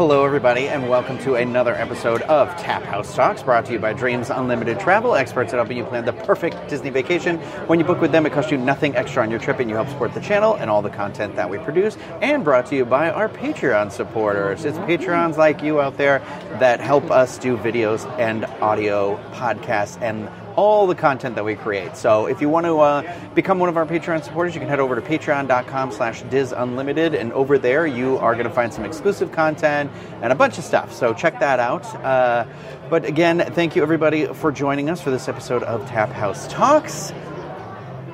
Hello, everybody, and welcome to another episode of Tap House Talks, brought to you by Dreams Unlimited Travel, experts at helping you plan the perfect Disney vacation. When you book with them, it costs you nothing extra on your trip, and you help support the channel and all the content that we produce. And brought to you by our Patreon supporters. It's Patreons like you out there that help us do videos and audio podcasts and all the content that we create. So if you want to uh, become one of our Patreon supporters, you can head over to patreon.com slash disunlimited. And over there, you are going to find some exclusive content and a bunch of stuff. So check that out. Uh, but again, thank you everybody for joining us for this episode of Tap House Talks.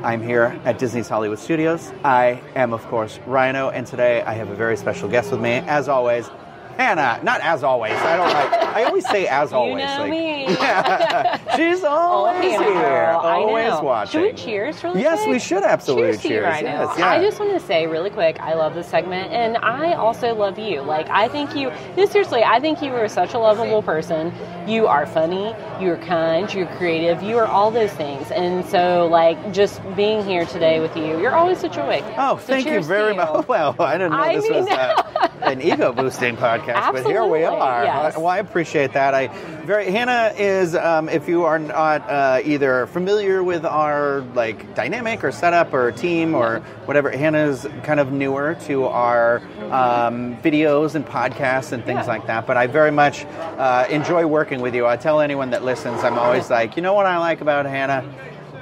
I'm here at Disney's Hollywood Studios. I am, of course, Ryno, and today I have a very special guest with me. As always, Hannah. Not as always. I don't like. I always say as always. You know like, me. She's always Hannah here, girl, always watching. Should we cheers really Yes, quick? we should absolutely cheers. to you cheers, right now. yes, yeah. I just want to say really quick, I love this segment, and I also love you. Like, I think you. No, seriously, I think you are such a lovable person. You are funny. You are kind. You're creative. You are all those things. And so, like, just being here today with you, you're always a joy. Oh, So thank you very much. Well, I didn't know I this mean- was uh, an ego boosting podcast, but here we Absolutely, are. yes. Well, I appreciate that. I very Hannah is. Um, if you are not uh, either familiar with our like dynamic or setup or team or whatever, Hannah's kind of newer to our um, videos and podcasts and things Yeah. like that. But I very much uh, enjoy working with you. I tell anyone that listens, I'm always like, you know what I like about Hannah.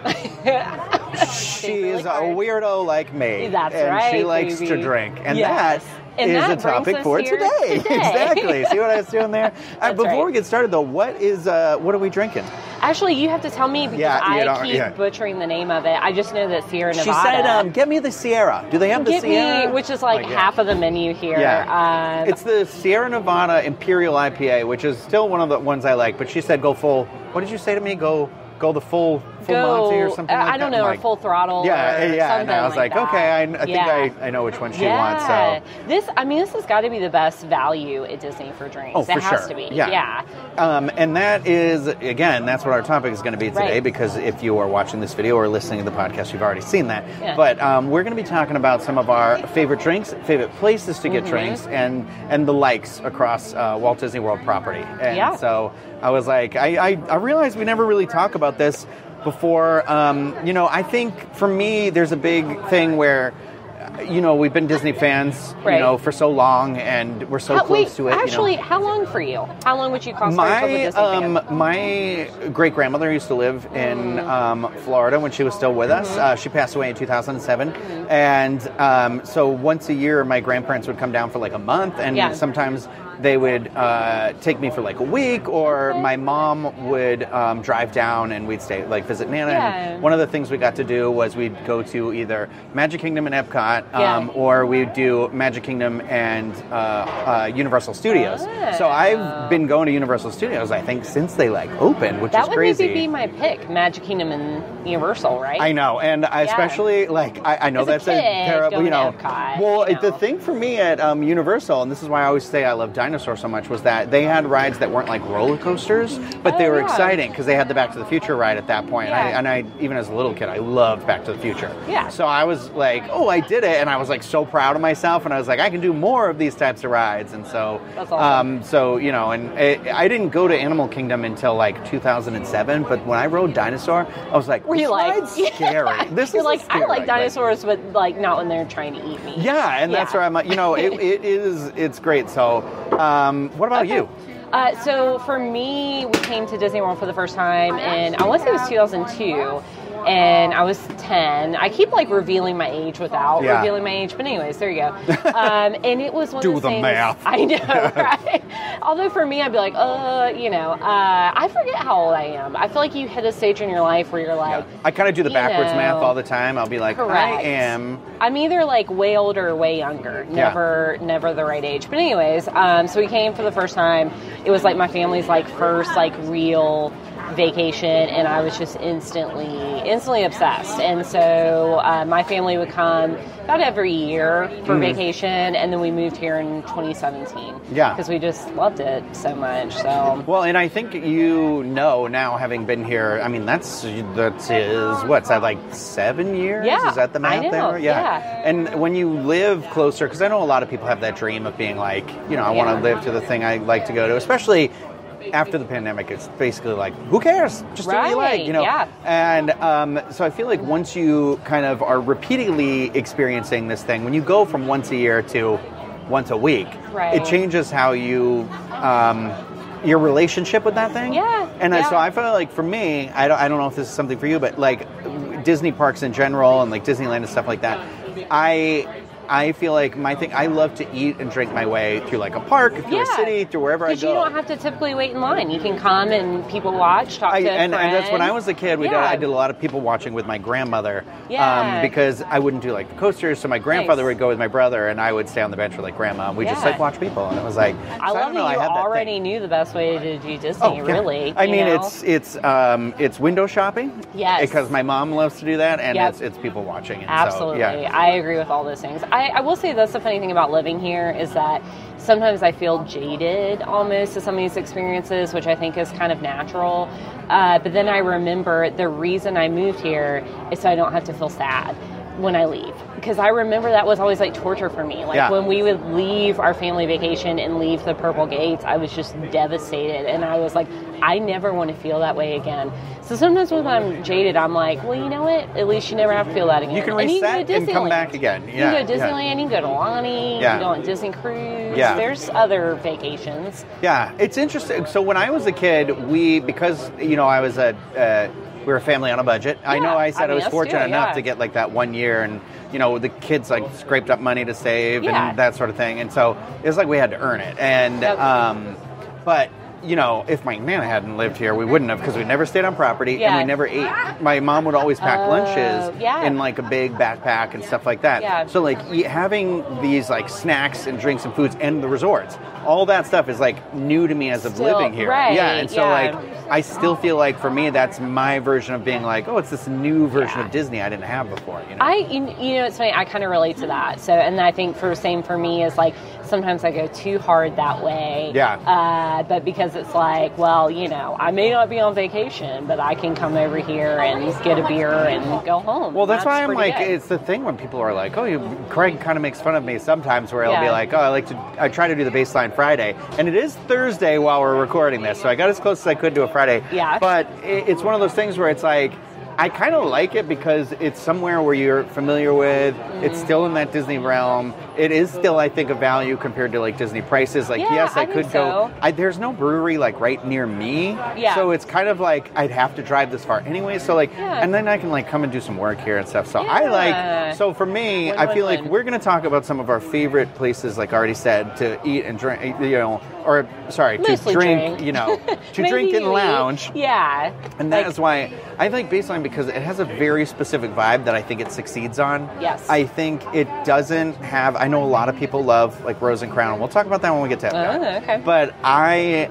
She really is a weirdo like me. That's and right. She likes to drink. And Yes. that And is a topic for today. today. exactly. See what I was doing there? Uh, before right. we get started, though, what is uh, what are we drinking? Actually, you have to tell me because Yeah, I keep yeah. butchering the name of it. I just know that Sierra Nevada. She said, um, "Get me the Sierra." Do they have the Sierra? me, which is like, yeah. half of the menu here. Yeah, Um, it's the Sierra Nevada Imperial IPA, which is still one of the ones I like. But she said, "Go full." What did you say to me? Go, go the full, full go, Monty or something I like I don't that? know, I'm or full throttle. Yeah, yeah. And I was like, that. okay, I, I think I, I know which one she yeah. wants. So. this, I mean, this has got to be the best value at Disney for drinks. Oh, it for has sure. to be. Yeah. yeah. Um, and that is, again, that's what our topic is going to be today Right. because if you are watching this video or listening to the podcast, you've already seen that. Yeah. But um, we're going to be talking about some of our favorite drinks, favorite places to get Mhm. drinks, and, and the likes across uh, Walt Disney World property. And Yeah. so I was like, I, I, I realized we never really talk about this before. Um, you know, I think for me, there's a big thing where. You know, we've been Disney fans, you know, for so long, and we're so How- close wait, to it. you know. actually, how long for you? How long would you call yourself a My Disney um, fan? my great grandmother used to live in Mm. um, Florida when she was still with us. Mm-hmm. Uh, she passed away in 2007, and um, so once a year, my grandparents would come down for like a month, and Yeah. sometimes they would uh, take me for like a week, or Okay. my mom would um, drive down and we'd stay like visit Nana. Yeah. And one of the things we got to do was we'd go to either Magic Kingdom and Epcot, Yeah. um, or we'd do Magic Kingdom and uh, uh, Universal Studios. So. I've been going to Universal Studios, I think, since they like opened, which is crazy. that would maybe be my pick, Magic Kingdom and Universal, right? I know, and I Yeah. especially like I, I know As a that's kid, terrible, you know. Epcot, well, you the thing for me at um, Universal, and this is why I always say I love dinosaurs so much, was that they had rides that weren't like roller coasters, but they Oh, were yeah. exciting because they had the Back to the Future ride at that point. Yeah. And, I, and I, even as a little kid, I loved Back to the Future. Yeah. So I was like, oh, I did it, and I was like so proud of myself, and I was like, I can do more of these types of rides, and so. That's awesome. Um, so you know, and it, I didn't go to Animal Kingdom until like 2007, but when I rode Dinosaur, I was like, Were you like scary? This You're is like, scary I like ride. dinosaurs, but like not when they're trying to eat me. yeah, and that's where I'm. You know, it, it is. It's great. So, um, what about you? Uh, so for me, we came to Disney World for the first time, and I want to say it was 2002. And I was 10. I keep like revealing my age without Yeah. revealing my age, but anyways, there you go. Um, and it was one Do of the things. math. I know, right? Although for me, I'd be like, uh, you know, uh, I forget how old I am. I feel like you hit a stage in your life where you're like, I kind of do the backwards know, math all the time. I'll be like, I am. I'm either like way older or way younger. Yeah. Never, never the right age. But anyways, um, so we came for the first time. It was like my family's like first like real vacation, and I was just instantly, instantly obsessed. And so uh, my family would come about every year for vacation, and then we moved here in 2017. Yeah. because we just loved it so much. So Well, and I think you know now, having been here. I mean, that's that is what's that like seven years? Yeah, is that the math there? yeah. And when you live closer, because I know a lot of people have that dream of being like, you know, I want to live to the thing I like to go to, especially. After the pandemic, it's basically like, who cares? Just do what you like, you know. yeah. And um, so I feel like once you kind of are repeatedly experiencing this thing, when you go from once a year to once a week, Right. it changes how you um, your relationship with that thing. Yeah, And I so. I feel like for me, I don't, I don't know if this is something for you, but like Disney parks in general and like Disneyland and stuff like that, I I feel like my thing. I love to eat and drink my way through like a park, through a city, through wherever I go. because you don't have to typically wait in line. You can come and people watch, talk I, to and, and that's when I was a kid. We did, I did a lot of people watching with my grandmother. Yeah. Um, because I wouldn't do like the coasters, so my grandfather Nice. would go with my brother, and I would stay on the bench with like grandma. and We just like watch people, and it was like I so love don't know, that I you had that already thing. knew the best way to do Disney. Oh, yeah. really, I mean, know? it's it's um, it's window shopping. Yes. Because my mom loves to do that, and Yep. it's it's people watching. And Absolutely. So, yeah. I agree with all those things. I, I will say that's the funny thing about living here is that sometimes I feel jaded almost to some of these experiences, which I think is kind of natural. Uh, but then I remember the reason I moved here is so I don't have to feel sad when I leave. Because I remember that was always like torture for me. Like Yeah. when we would leave our family vacation and leave the Purple Gates, I was just devastated. And I was like, I never want to feel that way again. So sometimes when I'm jaded, I'm like, well, you know what? At least you never have to feel that again. You can And reset can and come back again. You can go to yeah. Disneyland, you can go to Aulani, Yeah. you can go on Disney Cruise. Yeah. There's other vacations. Yeah, it's interesting. So when I was a kid, we because you know I was a uh, we were a family on a budget. I know I said I I, was fortunate enough yeah. to get like that one year, and you know the kids like scraped up money to save Yeah. and that sort of thing, and so it was like we had to earn it. And um, but you know, if my nana hadn't lived here, we wouldn't have because we never stayed on property and we never ate. My mom would always pack Oh, lunches yeah. in like a big backpack and stuff like that. Yeah. So like having these like snacks and drinks and foods and the resorts, all that stuff is like new to me as of Still- living here. right, Yeah, and so yeah. like I still feel like for me that's my version of being like, oh, it's this new version of Disney I didn't have before. You know? I, you you know, it's funny. I kind of relate to that. So, and I think for same for me is like sometimes I go too hard that way. Yeah. Uh, but because it's like, well, you know, I may not be on vacation, but I can come over here and get a beer and go home. well, that's, why I'm like, good. it's the thing when people are like, oh, you, Craig kind of makes fun of me sometimes, where he'll be like, oh, I like to, I try to do the baseline Friday, and it is Thursday while we're recording this, so I got as close as I could to a Friday. Yeah. But it, it's one of those things where it's like, I kind of like it because it's somewhere where you're familiar with. It's Mm-hmm. still in that Disney realm. It is still, I think, a value compared to like Disney prices. Like, Yeah, yes, I, I could think go. I, there's no brewery like right near me. Yeah. So it's kind of like I'd have to drive this far anyway. So like, Yeah. and then I can like come and do some work here and stuff. So I like. So for me, Win, I win, feel like win. we're going to talk about some of our favorite places, like I already said, to eat and drink. You know, or sorry, Mostly to drink. drink. You know, to drink and lounge. Yeah. And that Like, is why I think based Baseline because it has a very specific vibe that I think it succeeds on. Yes. I think it doesn't have. I know a lot of people love like Rose and Crown. We'll talk about that when we get to Epcot. Oh, okay. But I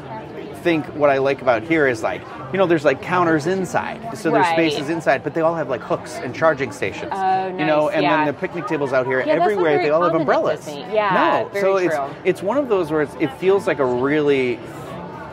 think what I like about here is like you know there's like counters inside, so there's Right. spaces inside, but they all have like hooks and charging stations. Oh, nice. You know, and yeah. then the picnic tables out here Yeah, everywhere they all have umbrellas. Yeah, no, so it's true. it's one of those where it's, it feels like a really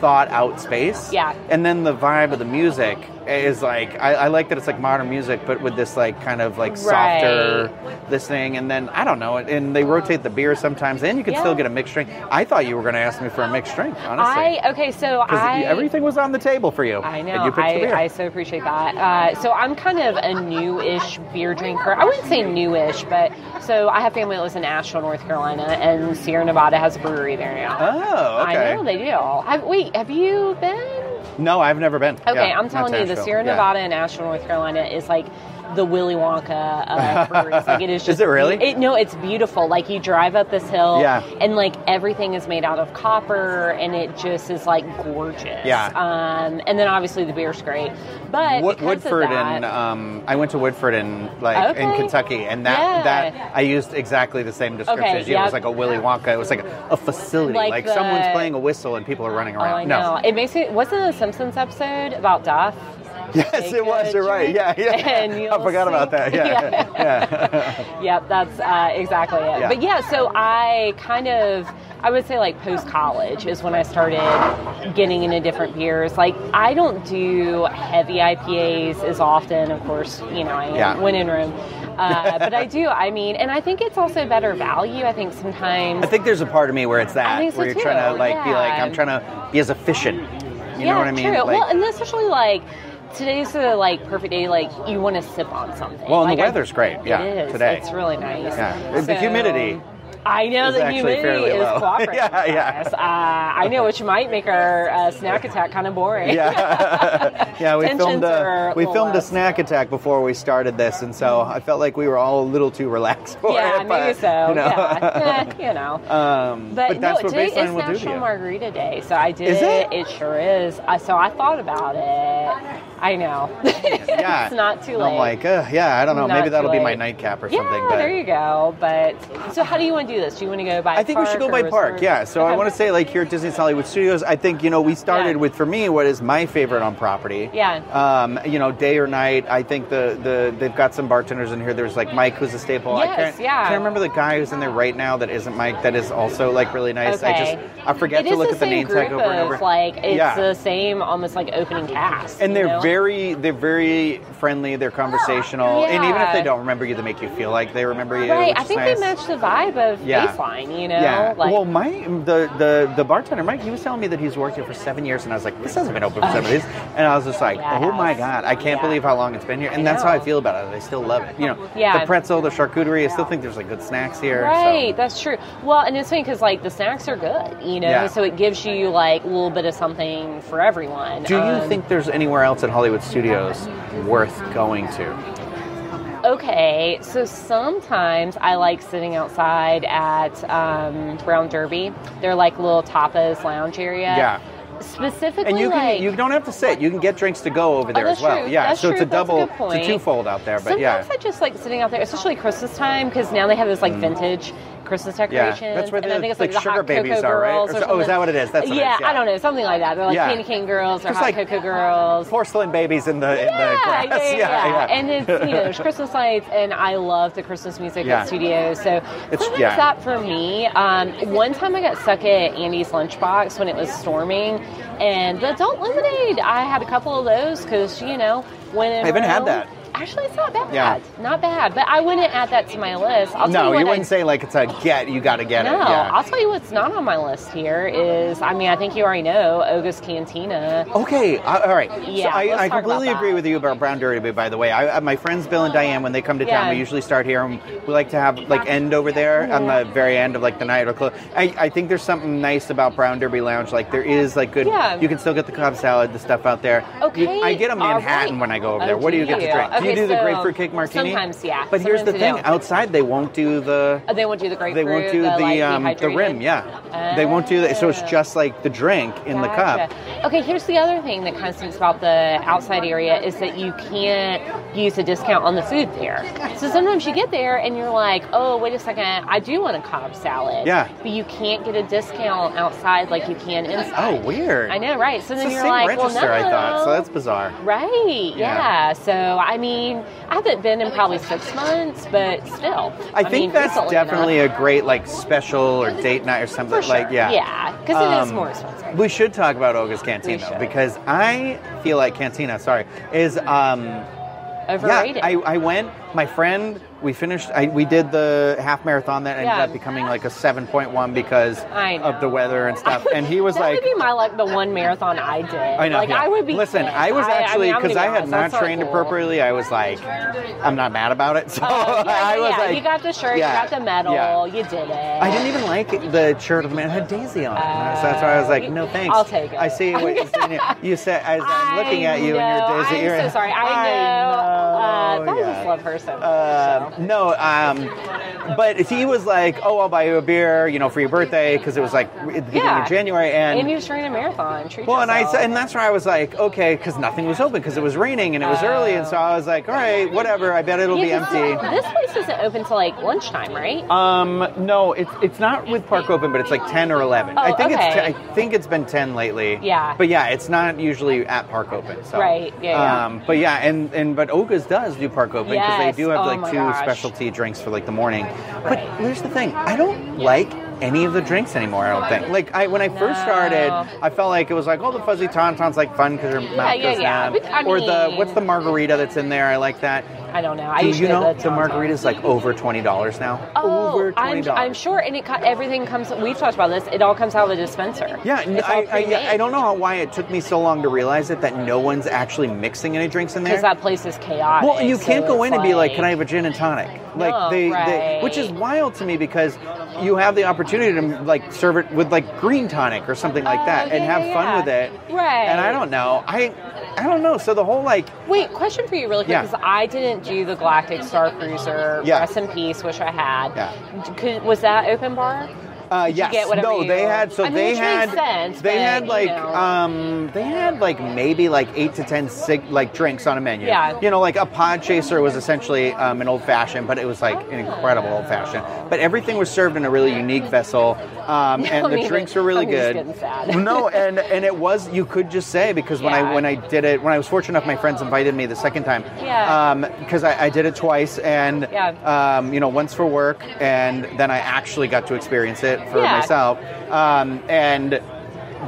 thought out space. Yeah. And then the vibe of the music is like I, I like that it's like modern music, but with this like kind of like softer this thing. And then I don't know, and they rotate the beer sometimes, and you can Yeah. still get a mixed drink. I thought you were going to ask me for a mixed drink, honestly. I okay, so I everything was on the table for you. I And know. you picked the beer. I, I so appreciate that. Uh, so I'm kind of a new-ish beer drinker. I wouldn't say new-ish, but so I have family that lives in Asheville, North Carolina, and Sierra Nevada has a brewery there now. oh, okay. I know they do. Have, wait, have you been? No, I've never been. Okay, Yeah, I'm telling you, the. Sierra Yeah. Nevada in Asheville, North Carolina is like the Willy Wonka uh, breweries. Like it is just. Is it really? It, no, it's beautiful. Like you drive up this hill, Yeah. and like everything is made out of copper, and it just is like gorgeous. Yeah. Um, and then obviously the beer's great, but Wood- of Woodford that, and um, I went to Woodford in like in Kentucky, and that Yeah. that I used exactly the same description Okay, as you. It was like a Willy Wonka. It was like a, a facility, Like like, the- someone's playing a whistle and people are running Oh, around. I know. No, It makes me. Wasn't the Simpsons episode about Duff? yes, it was. You're right. Yeah, yeah. I forgot about that. Yeah, yeah. Yep, that's uh, exactly it. Yeah. But yeah, so I kind of, I would say like post college is when I started getting into different beers. Like I don't do heavy IPAs as often. Of course, you know I am Yeah. when in Rome. Uh, but I do. I mean, and I think it's also better value. I think sometimes. I think there's a part of me where it's that, so where you're trying to too, like be like. I'm trying to be as efficient. You yeah, know what I mean? True. Like, well, and especially like today's the like perfect day. Like you want to sip on something. Well, and the Like, I- weather's great, yeah, it is. today. It's really nice. Yeah. The humidity I know the humidity is low. cooperating. Yeah, yeah. Uh, I know, which might make our uh, snack attack kind of boring. yeah, yeah. We Tensions filmed a we filmed a snack attack before we started this, and so I felt like we were all a little too relaxed for Yeah, it. maybe so. You know. Yeah, eh, you know. um, But, but, that's no, what today baseline is will do to National. Margarita Day, so I did. Is it? It sure is. Uh, so I thought about it. I know. yeah, it's not too late. I'm like, uh, yeah, I don't know. Not Maybe that'll be my nightcap or yeah, something. But there you go. But so, how do you want to do this? Do you want to go by? I think we should go by park. Yeah. So I want to say, like here at Disney's Hollywood Studios, I think you know we started Yeah. with for me what is my favorite on property. Yeah. Um, you know, day or night. I think the the they've got some bartenders in here. There's like Mike, who's a staple. I Yes, can't, yeah. can't remember the guy who's in there right now that isn't Mike. That is also like really nice. I Okay. just I forget It to look the at the name tag over and over. Like it's Yeah. the same, almost like opening cast. and they're know? Very they're very friendly. They're conversational, and even if they don't remember you, they make you feel like they remember you. right. I think nice. they match the vibe of Yeah. baseline. You know, Yeah. like well, my the, the the bartender Mike, he was telling me that he's worked here for seven years, and I was like, this hasn't been open for seven years, and I was just like, Yeah, it oh my god, I can't Yeah. believe how long it's been here, and that's how I feel about it. I still love it. You know, Yeah. the pretzel, the charcuterie. I still think there's like good snacks here. so- Right, that's true. Well, and it's funny because like the snacks are good, you know, Yeah. so it gives you like a little bit of something for everyone. Do you Um, think there's anywhere else at Hollywood Studios worth going to? Okay, so sometimes I like sitting outside at um, Brown Derby. They're like little tapas lounge area. Yeah. Specifically, And you can like, you don't have to sit. You can get drinks to go over there that's as well. true. Yeah, That's so it's a true. That's a double, point. it's a twofold out there. But Sometimes yeah, I just like sitting out there, especially Christmas time, because now they have this like vintage Christmas decorations. yeah, that's where and the I think it's like, like, the sugar babies are, right? girls. Or or oh, is that what it is? That's what it yeah, is, I don't know, something like that. They're like Yeah. candy cane girls or Just hot like cocoa girls. porcelain babies in the in the Yeah, grass. yeah, yeah, yeah. And it's you know there's Christmas lights, and I love the Christmas music Yeah. at studios. So It's- yeah. that for me. Um, one time I got stuck at Andy's Lunchbox when it was storming, and the adult lemonade. I had a couple of those because you know when I haven't had that. Actually, it's not bad. Yeah. Not bad. But I wouldn't add that to my list. I'll no, you, you wouldn't I, say like it's a get. You got to get no, it. Yeah. I'll tell you what's not on my list here is, I mean, I think you already know, Oga's Cantina. Okay, I- all right. Yeah, so I, I completely agree with you about Brown Derby. By the way, I, I- my friends Bill and Diane, when they come to town, we usually start here, and we like to have like end over there on the very end of like the night or close. I, I think there's something nice about Brown Derby Lounge. Like there is like good. Yeah. You can still get the Cobb salad, the stuff out there. You- Okay, I get a Manhattan right. when I go over there. What do you get to drink? Okay, do the grapefruit cake martini? sometimes, yeah. But here's the thing: don't. outside they won't do the. Oh, they won't do the grapefruit. They won't do the, the um, the rim, yeah. They won't do that. So it's Oh. just like the drink in the cup. Okay, here's the other thing that kind of stinks about the outside area is that you can't use a discount on the food there. So sometimes you get there and you're like, oh, wait a second, I do want a Cobb salad. Yeah. But you can't get a discount outside like you can inside. Oh, weird. I know, right? So It's then the you're like, register, well, no. I thought. So that's bizarre. Right, Yeah. yeah. So, I mean, I haven't been in probably six months, but still. I, think mean, that's definitely enough. a great like special or date night or something sure. like yeah. Yeah, because it is Um, more expensive. We should talk about Oga's Canteen though, because I feel like Cantina, sorry, is um Overrated. yeah. I, I went. My friend, we finished. I, we did the half marathon that ended Yeah. up becoming like a seven point one because of the weather and stuff. And he was that like, would be my like the one marathon I did. I know. Like yeah. I would be. Listen, pissed. I was actually I, mean, because I, had honest, not trained cool. appropriately. I was like, I'm not mad about it. So Oh, yeah, I was like, you got the shirt, you got the medal, you did it. I didn't even like the shirt of the man. It had Daisy on it. so that's why I was like, no thanks. I'll take it. I see what you said. You said as I'm looking at you know, and your Daisy I'm so sorry. I know. Uh, that was yeah, just club person. Uh, no, um, but he was like, "Oh, I'll buy you a beer, you know, for your birthday," because it was like at the beginning Yeah. of January, and, And he was training a marathon. Treat well, and I said- and that's where I was like, okay, because nothing was open because it was raining and it was early, and so I was like, all right, whatever. I bet it'll be empty. This place isn't open till like lunchtime, right? Um, no, it's it's not with Park Open, but it's like ten or eleven. I Oh, think it's okay. I think it's been ten lately. Yeah. but yeah, it's not usually at Park Open. So. Right, yeah, yeah. Um, but yeah, and and but Oga's does do Park Open because Yes, they do have oh like two gosh. specialty drinks for like the morning. But here's the thing, I don't like any of the drinks anymore. I don't think. Like I when I first started, I felt like it was like oh the fuzzy tauntauns like fun because your mouth yeah, goes yeah. But, I or the what's the margarita that's in there? I like that. I don't know. I Do you know the margarita's like over twenty dollars now? Oh, over twenty I'm. I'm sure, and it everything comes. We've talked about this. It all comes out of the dispenser. Yeah, n- It's all I, I. I don't know how, why it took me so long to realize it that no one's actually mixing any drinks in there. because that place is chaotic. well, you so can't go in and be like, "Can I have a gin and tonic?" Like No, they, they, which is wild to me because you have the opportunity to like serve it with like green tonic or something like Oh, that and yeah, have yeah, fun yeah. with it. Right. And I don't know. I, I don't know. So the whole like Wait, question for you, really quick, Yeah. because I didn't do the Galactic Star Cruiser. Yeah. Rest in peace, which I had. Yeah. Could, was that open bar? Uh, Did you get no, you- they had. So I mean, they had. sense, they but, had you like. know. Um, they had like maybe like eight to ten sig- like drinks on a menu. Yeah. You know, like a pod chaser was essentially um, an old fashioned, but it was like an incredible old fashioned. But everything was served in a really unique vessel, um, and the drinks were really I'm good. no, and and it was you could just say because when I when I did it when I was fortunate enough, my friends invited me the second time. Yeah. Because I, I did it twice, and Yeah. um, you know, once for work, and then I actually got to experience it for Yeah. myself. Um, and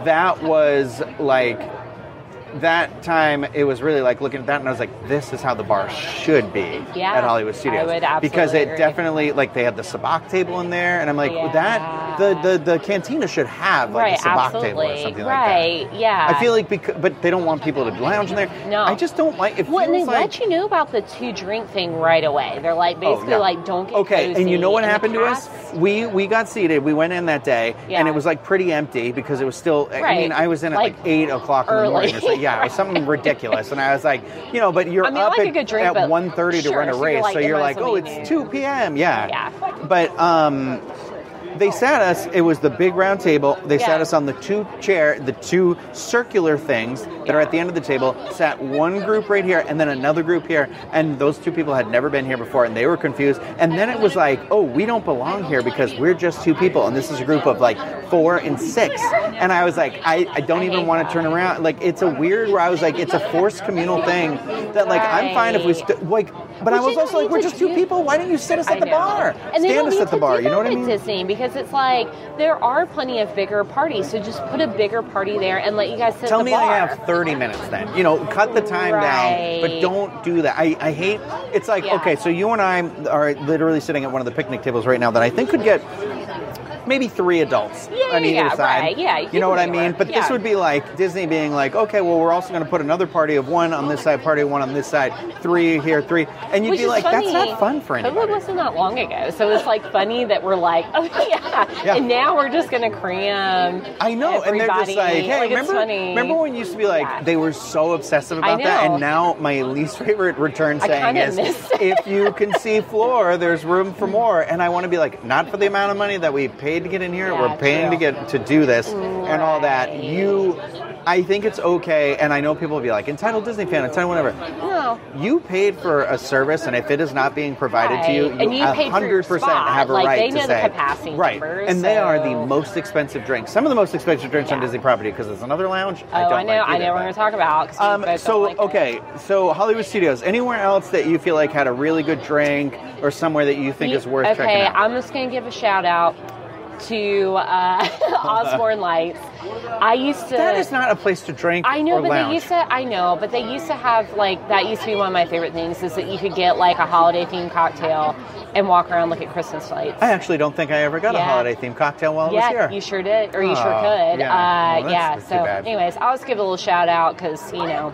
that was like that time it was really like looking at that and I was like this is how the bar should be Yeah, at Hollywood Studios I would absolutely because it agree. definitely like they had the sabacc table in there and I'm like Yeah. that the, the the cantina should have like right, a sabacc absolutely. table or something right, like that Right, yeah. I feel like because but they don't want people to lounge in there No. I just don't like it Well, and they like let you know about the two drink thing right away. They're like basically Oh, yeah. like don't get okay cozy. and you know what And happened to us we we got seated we went in that day and it was like pretty empty because it was still right. i mean i was in at like, Like, eight o'clock in the early. morning or something. yeah it was something ridiculous and i was like you know but you're I mean, up like at, drink, at but 1.30 to run a so you're race like, so you're like oh it's 2 p.m yeah Yeah. but um they sat us it was the big round table. They Yeah. sat us on the two chair the two circular things that are at the end of the table. Sat one group right here and then another group here. And those two people had never been here before and they were confused. And then it was like oh we don't belong here because we're just two people and this is a group of like four and six. And i was like i, I don't even want to turn around. Like it's a weird where i was like it's a forced communal thing that like i'm fine if we st- like but i was also like we're just two people. Why didn't you sit us at the bar? And stand us at the bar. you know what i mean because it's like there are plenty of bigger parties, so just put a bigger party there and let you guys sit Tell me bar. I have 30 minutes then. You know, cut the time down, but don't do that. I, I hate, it's like, Yeah. okay, so you and I are literally sitting at one of the picnic tables right now that I think could get maybe three adults Yeah, on either yeah, side. right. Yeah, you you know what I it mean? But this would be like Disney being like, okay, well, we're also going to put another party of one on this side, party of one on this side, three here, three. And you'd Which be like, funny. that's not fun for anybody. wasn't that long ago, so it's like funny that we're like, oh yeah, Yeah. and now we're just gonna cram. I know, and they're just like, hey, Like, remember, remember when it used to be like Yeah. they were so obsessive about that, and now my least favorite return saying is, if you can see floor, there's room for more, and I want to be like, not for the amount of money that we paid to get in here, Yeah, we're paying true. to get to do this and all that. You, I think it's okay, and I know people will be like, entitled Disney fan, entitled whatever. No. You paid for a service, and if it is not being provided to you, you you paid 100% spot. have a Like, right they to the say, capacity right, numbers, and they are the most expensive drinks. Some of the most expensive drinks on Disney property because it's another lounge. Oh, I, don't I know, like I know. We're gonna talk about. Um, so like it. okay, so Hollywood Studios. Anywhere else that you feel like had a really good drink, or somewhere that you think You- is worth okay, checking out? I'm just gonna give a shout out to uh, Osborne Lights. I used to. that is not a place to drink. I know, or but lounge. they used to. I know, but they used to have like that. Used to be one of my favorite things is that you could get like a holiday themed cocktail and walk around and look at Christmas lights. I actually don't think I ever got a holiday themed cocktail while I was yeah, here. you sure did, or you sure Oh, could. yeah. Uh, Well, that's- yeah. so, too bad. anyways, I'll just give a little shout out because you know,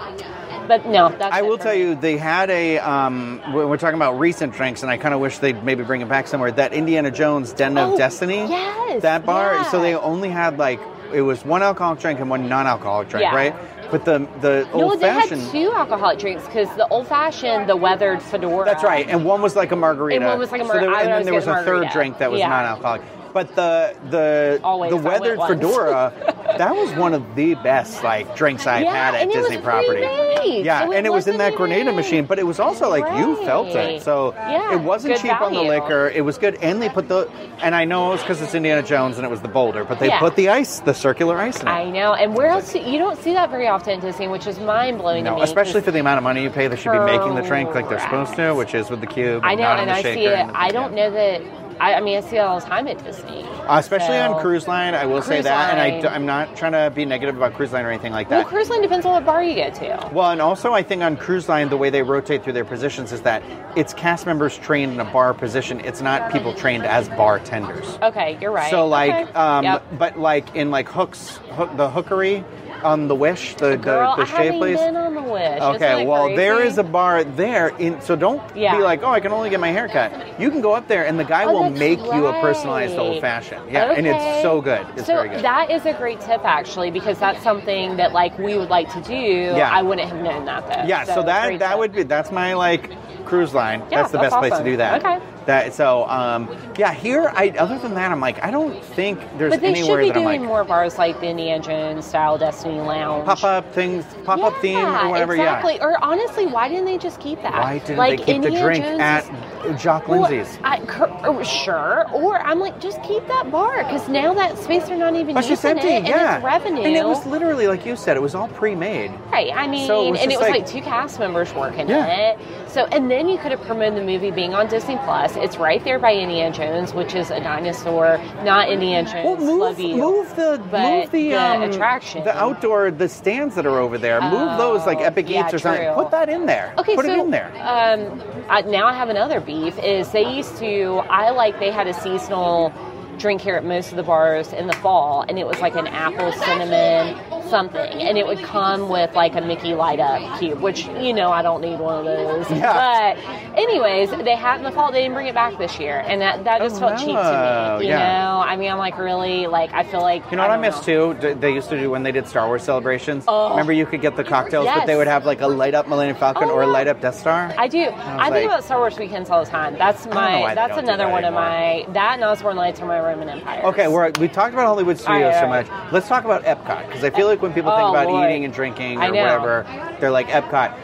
but no, that's. I will tell me. you, they had a. Um, we're talking about recent drinks, and I kind of wish they'd maybe bring it back somewhere. That Indiana Jones Den of Oh, Destiny. yes, That bar. yeah. So they only had like it was one alcoholic drink and one non-alcoholic drink, Yeah. right? But the the No, old they had two alcoholic drinks because the old fashioned, the weathered fedora. That's right, and one was like a margarita. And one was like a So there- and then there was a third drink that was Yeah. non-alcoholic. But the the Always, the weathered fedora, that was one of the best like drinks I've Yeah, had at and Disney property. Yeah, it and it was in that Grenada machine, but it was also like you felt it, so Yeah, it wasn't cheap on the liquor. It was good, and they put the and I know it's because it's Indiana Jones and it was the boulder, but they Yeah. put the ice, the circular ice in it. I know. And where else? You don't see that very often at Disney, which is mind blowing to no, me. especially for the amount of money you pay, they should be making the drink like they're supposed to, which is with the cube. I know, not in and the I shaker see it. I don't know that. I, I mean, I see it all the time at Disney. Uh, especially So- on cruise line, I will say Cruise that, and I line. d- I'm not trying to be negative about cruise line or anything like that. Well, cruise line depends on what bar you get to. Well, and also I think on cruise line, the way they rotate through their positions is that it's cast members trained in a bar position. It's not people trained as bartenders. Okay, you're right. So like, Okay. um, Yep. but like in like hooks, hook, the hookery, on the Wish, the Girl, the, the I place. been on the Wish. Okay, well, crazy? there is a bar there. In so don't Yeah. be like, oh, I can only get my hair cut. You can go up there, and the guy Oh, will make you a personalized old fashioned. Yeah, and it's so good. It's so very good. that is a great tip actually because that's something that like we would like to do. Yeah. I wouldn't have known that though. yeah, so, that that tip. would be that's my like cruise line. Yeah, that's the that's best place to do that. Okay. That so um yeah here I other than that I'm like I don't think there's But they should be doing like more bars like the Indiana Jones style Destiny Lounge. pop up things pop up theme or whatever. Yeah. Exactly. Yeah. Or honestly, why didn't they just keep that? Why didn't like, they keep the drink Jones at Jock Well, I, sure. Or I'm like, just keep that bar because now that space they're not even But using empty, it, and yeah. it's revenue. And it was literally like you said, it was all pre-made. Right. I mean, So it and it was like- like, two cast members working Yeah. it. So, and then you could have promoted the movie being on Disney Plus. It's right there by Indiana Jones, which is a dinosaur, not Indiana Jones. Well, move, you. move the move the, the um, attraction. the outdoor, the stands that are over there. move those like Oh, Epic yeah, Eats or something. true. Put that in there. Okay, Put so it in there. Um, I, now I have another beef. Is they used to I like they had a seasonal drink here at most of the bars in the fall, and it was like an apple cinnamon something, and it would come with like a Mickey light up cube, which you know I don't need one of those. Yeah. But anyways, they had in the fall. They didn't bring it back this year, and that that just Oh, felt cheap to me. You Yeah. know, I mean, I'm like really like I feel like You know what I, miss know. too? They used to do when they did Star Wars celebrations. Oh. Remember, you could get the oh, cocktails, but they would have like a light up Millennium Falcon Oh, or a light up Death Star. I do. I, think like- about Star Wars weekends all the time. That's my. That's another that one anymore. of my. That and Osborne Lights are my Roman Empire. Okay, we're, we talked about Hollywood Studios All so right. much. Let's talk about Epcot because I feel like when people think Oh, about Lord. eating and drinking or whatever, they're like Epcot.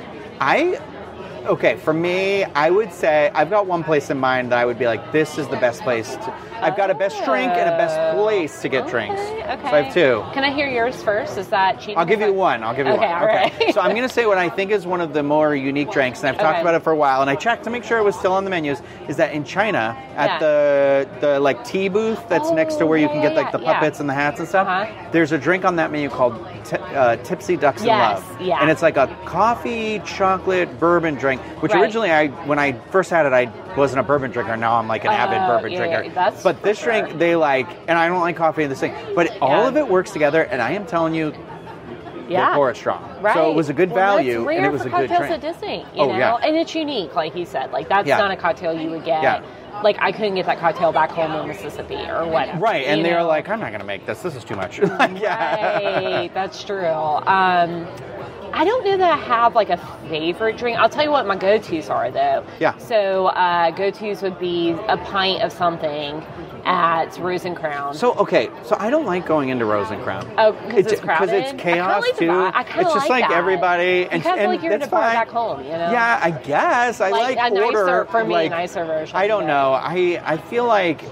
I okay for me. I would say I've got one place in mind that I would be like, this is the best place. To, I've got a best drink and a best place to get Okay, drinks. Okay. So I have two. Can I hear yours first? Is that cheating? I'll give you one. I'll give you Okay, one. all right. so I'm going to say what I think is one of the more unique drinks, and I've talked Okay. about it for a while, and I checked to make sure it was still on the menus. Is that in China at Yeah. the the like tea booth that's next to Oh, where you can get like the yeah. puppets and the hats and stuff? Uh-huh. There's a drink on that menu called t- uh, Tipsy Ducks in Love, yeah. and it's like a coffee chocolate bourbon drink. Which Right. originally I when I first had it I wasn't a bourbon drinker. Now I'm like an avid Oh, bourbon yeah, drinker. yeah, that's but this sure. drink they like, and I don't like coffee in this thing, but all Yeah. of it works together. And I am telling you, Yeah. pour it strong. Right. So it was a good Well, value rare and it was for a good cocktails drink. at Disney. You Oh, know, yeah. and it's unique, like you said. Like that's Yeah. not a cocktail you would get. Yeah. Like I couldn't get that cocktail back home in Mississippi or whatever. Right, and they're like, I'm not going to make this. This is too much. Like, yeah. Right, that's true. Um, I don't know that I have like a favorite drink. I'll tell you what my go-tos are though. Yeah. So uh, go-tos would be a pint of something at Rose and Crown. So okay, so I don't like going into Rose and Crown. Oh, 'cause it's crowded? it's I kinda chaos like the too. I it's just like like everybody, and kinda and like you're in that's a bar fine. back home, you know? Yeah, I guess I Like like, a nicer- order for me, a like, nicer version, I don't know. I I feel like.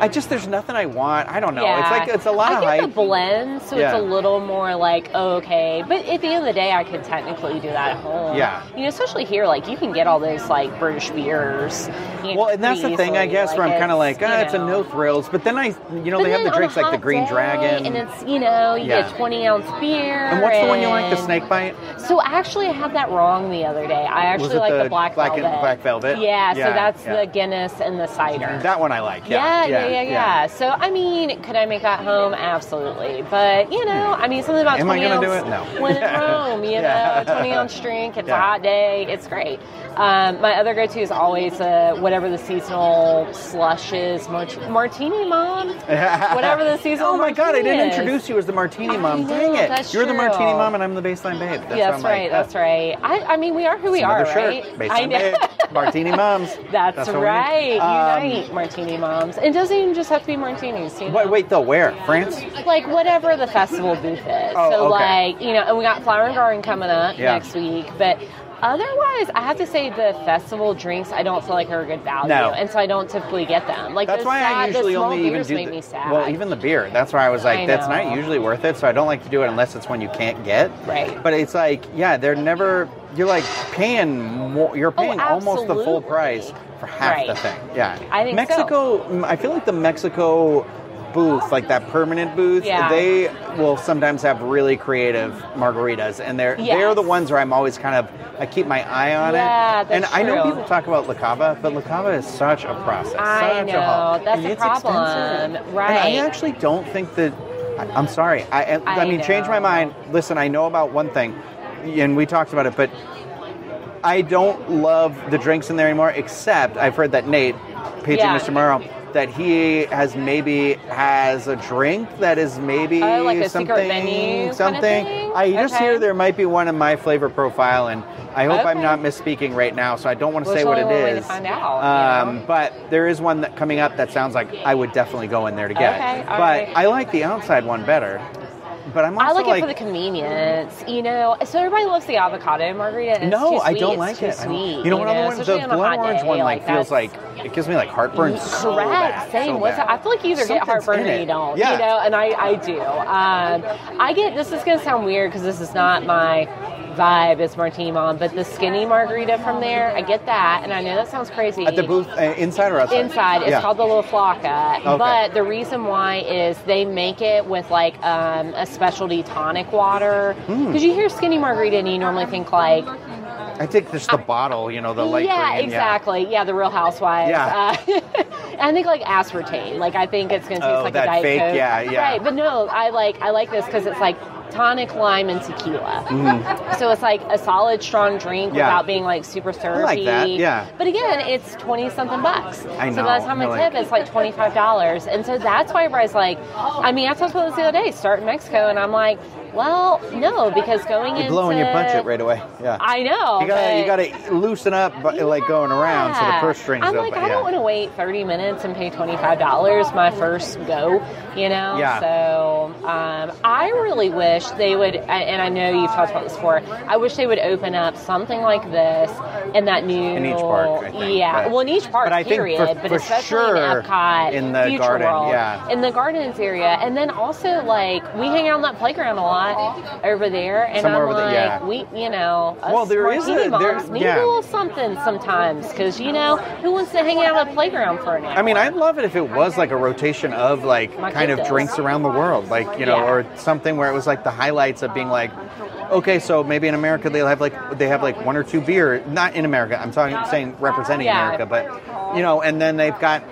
I just there's nothing I want. I don't know. It's like it's a lot I of get hype. the blend, so Yeah. it's a little more like oh, okay. But at the end of the day, I could technically do that at home. Yeah. You know, especially here, like you can get all those like British beers. you know, well, and that's the thing, I guess, where I'm kind of like, you ah, it's a no thrills. But then I, you know, But they have the drinks like the Green day, Dragon. and it's you know you Yeah. get twenty ounce beer. and what's the one you like? The and- snake bite? So actually, I had that wrong the other day. I actually like the the black, black and- velvet. black velvet? Yeah, Yeah, so that's yeah. the Guinness and the cider. That one I like. yeah, Yeah, yeah, yeah, yeah, So, I mean, could I make that home? Absolutely. But, you know, I mean, something about Am I 20 gonna do ounce it? No. when in Rome, you Yeah. know, 20 ounce drink, it's a hot day, it's great. Um, my other go to is always uh, whatever the seasonal slush is, mart- martini mom, whatever the seasonal Oh my god, I didn't is. introduce you as the martini mom. Dang it. that's You're the martini mom and I'm the baseline babe. That's, Yeah, that's right. like, That's right. I, I mean, we are who we are, right? shirt. I Baseline babe. Martini moms. That's, need. right. Um, Unite, martini moms. It doesn't even just have to be martinis. You know? Wait, wait, though, where? France? Like whatever the festival booth is. Oh, so okay. like you know, and we got Flower and Garden coming up Yeah. next week, but. Otherwise, I have to say the festival drinks I don't feel like are a good value, No. and so I don't typically get them. Like That's why sad, I the usually small only even do make the, me sad. well, even the beer. That's why I was like, I that's not usually worth it. So I don't like to do it unless it's one you can't get. Right. But it's like, yeah, they're never. You're like paying more. You're paying almost the full price for half the thing. Yeah. I think. Mexico. mm, I feel like the Mexico booth, like that permanent booth, Yeah. they will sometimes have really creative margaritas, and they're they're the ones where I'm always kind of I keep my eye on Yeah, it. And that's I know people talk about La Cava, but La Cava is such a process. I such know. a. That's And it's problem. expensive. Right. And I actually don't think that. I, I'm sorry. I, I, I mean, change my mind. Listen, I know about one thing, and we talked about it, but I don't love the drinks in there anymore. Except I've heard that Nate, paging Yeah. Mr. Morrow, that he has maybe has a drink that is maybe Oh, like a something secret menu kind of something. thing? I just Okay. hear there might be one in my flavor profile, and I hope I'm not misspeaking right now, so I don't want to Well, say what it is. only one way to find out, um, you know? But there is one that coming up that sounds like I would definitely go in there to get. Okay, but right. I like the outside one better. But I'm also I like, like it for the convenience, you know. So everybody loves the avocado margarita. And no, I don't like it. I don't- Sweet, you know what other one? The on blood orange day, one like feels like it gives me like heartburn. so Correct. bad, Same. so What's. I feel like you either get heartburn or you don't. Yeah. You know, and I, I do. Um, I get this is going to sound weird because this is not my vibe martini mom, but the skinny margarita from there, I get that, and I know that sounds crazy. At the booth, uh, inside or outside? Inside, it's Yeah. called the Little Flocka. Okay. But the reason why is they make it with like um, a specialty tonic water. Hmm. Because you hear skinny margarita and you normally think like, I think just the bottle, you know, the light yeah, green. exactly, yeah, the Real Housewives. Yeah. Uh, I think like aspartame. Like I think it's going to taste Oh, like that a diet fake- coke. yeah, yeah. Right, but no, I like I like this because it's like tonic lime and tequila. Mm. So it's like a solid, strong drink. Yeah. without being like super syrupy. like that, yeah. But again, it's twenty something bucks. I So by the know, time I you're tip, like- it's like twenty five dollars, and so that's why everybody's like, I mean, I talked about this the other day. Start in Mexico, and I'm like, well, no, because going You're into blowing your budget right away. Yeah. I know. you gotta you gotta loosen up, but like going around, so the yeah. purse strings I'm like, I yeah. don't want to wait 30 minutes and pay $25 my first go, you know? Yeah. So um, I really wish they would, and I know you've talked about this before, I wish they would open up something like this in that new. In each park, I think, Yeah. but- well, in each park, but I think period. for- but for especially sure in Epcot, in the Future garden, World, yeah. In the gardens area. And then also, like, we hang out on that playground a lot over there. And Somewhere I'm like, yeah. we, you know, us Well, there is a- there- moms need yeah. a little something sometimes because you know who wants to hang out at a playground for an hour? I mean, I'd love it if it was like a rotation of like My kind of goodness. drinks around the world, like you know, Yeah. or something where it was like the highlights of being like, okay, so maybe in America they'll have like they have like one or two beer, not in America. I'm talking saying representing Yeah. America, but you know, and then they've got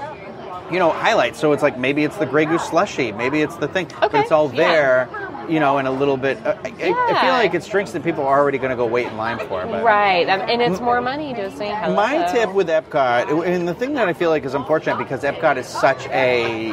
you know highlights. So it's like maybe it's the Grey Goose slushy, maybe it's the thing, but Okay, it's all yeah. there. You know, and a little bit. Uh, I, I feel like it's drinks that people are already going to go wait in line for. But right, um, and it's more money to say hello. my tip with Epcot, and the thing that I feel like is unfortunate because Epcot is such a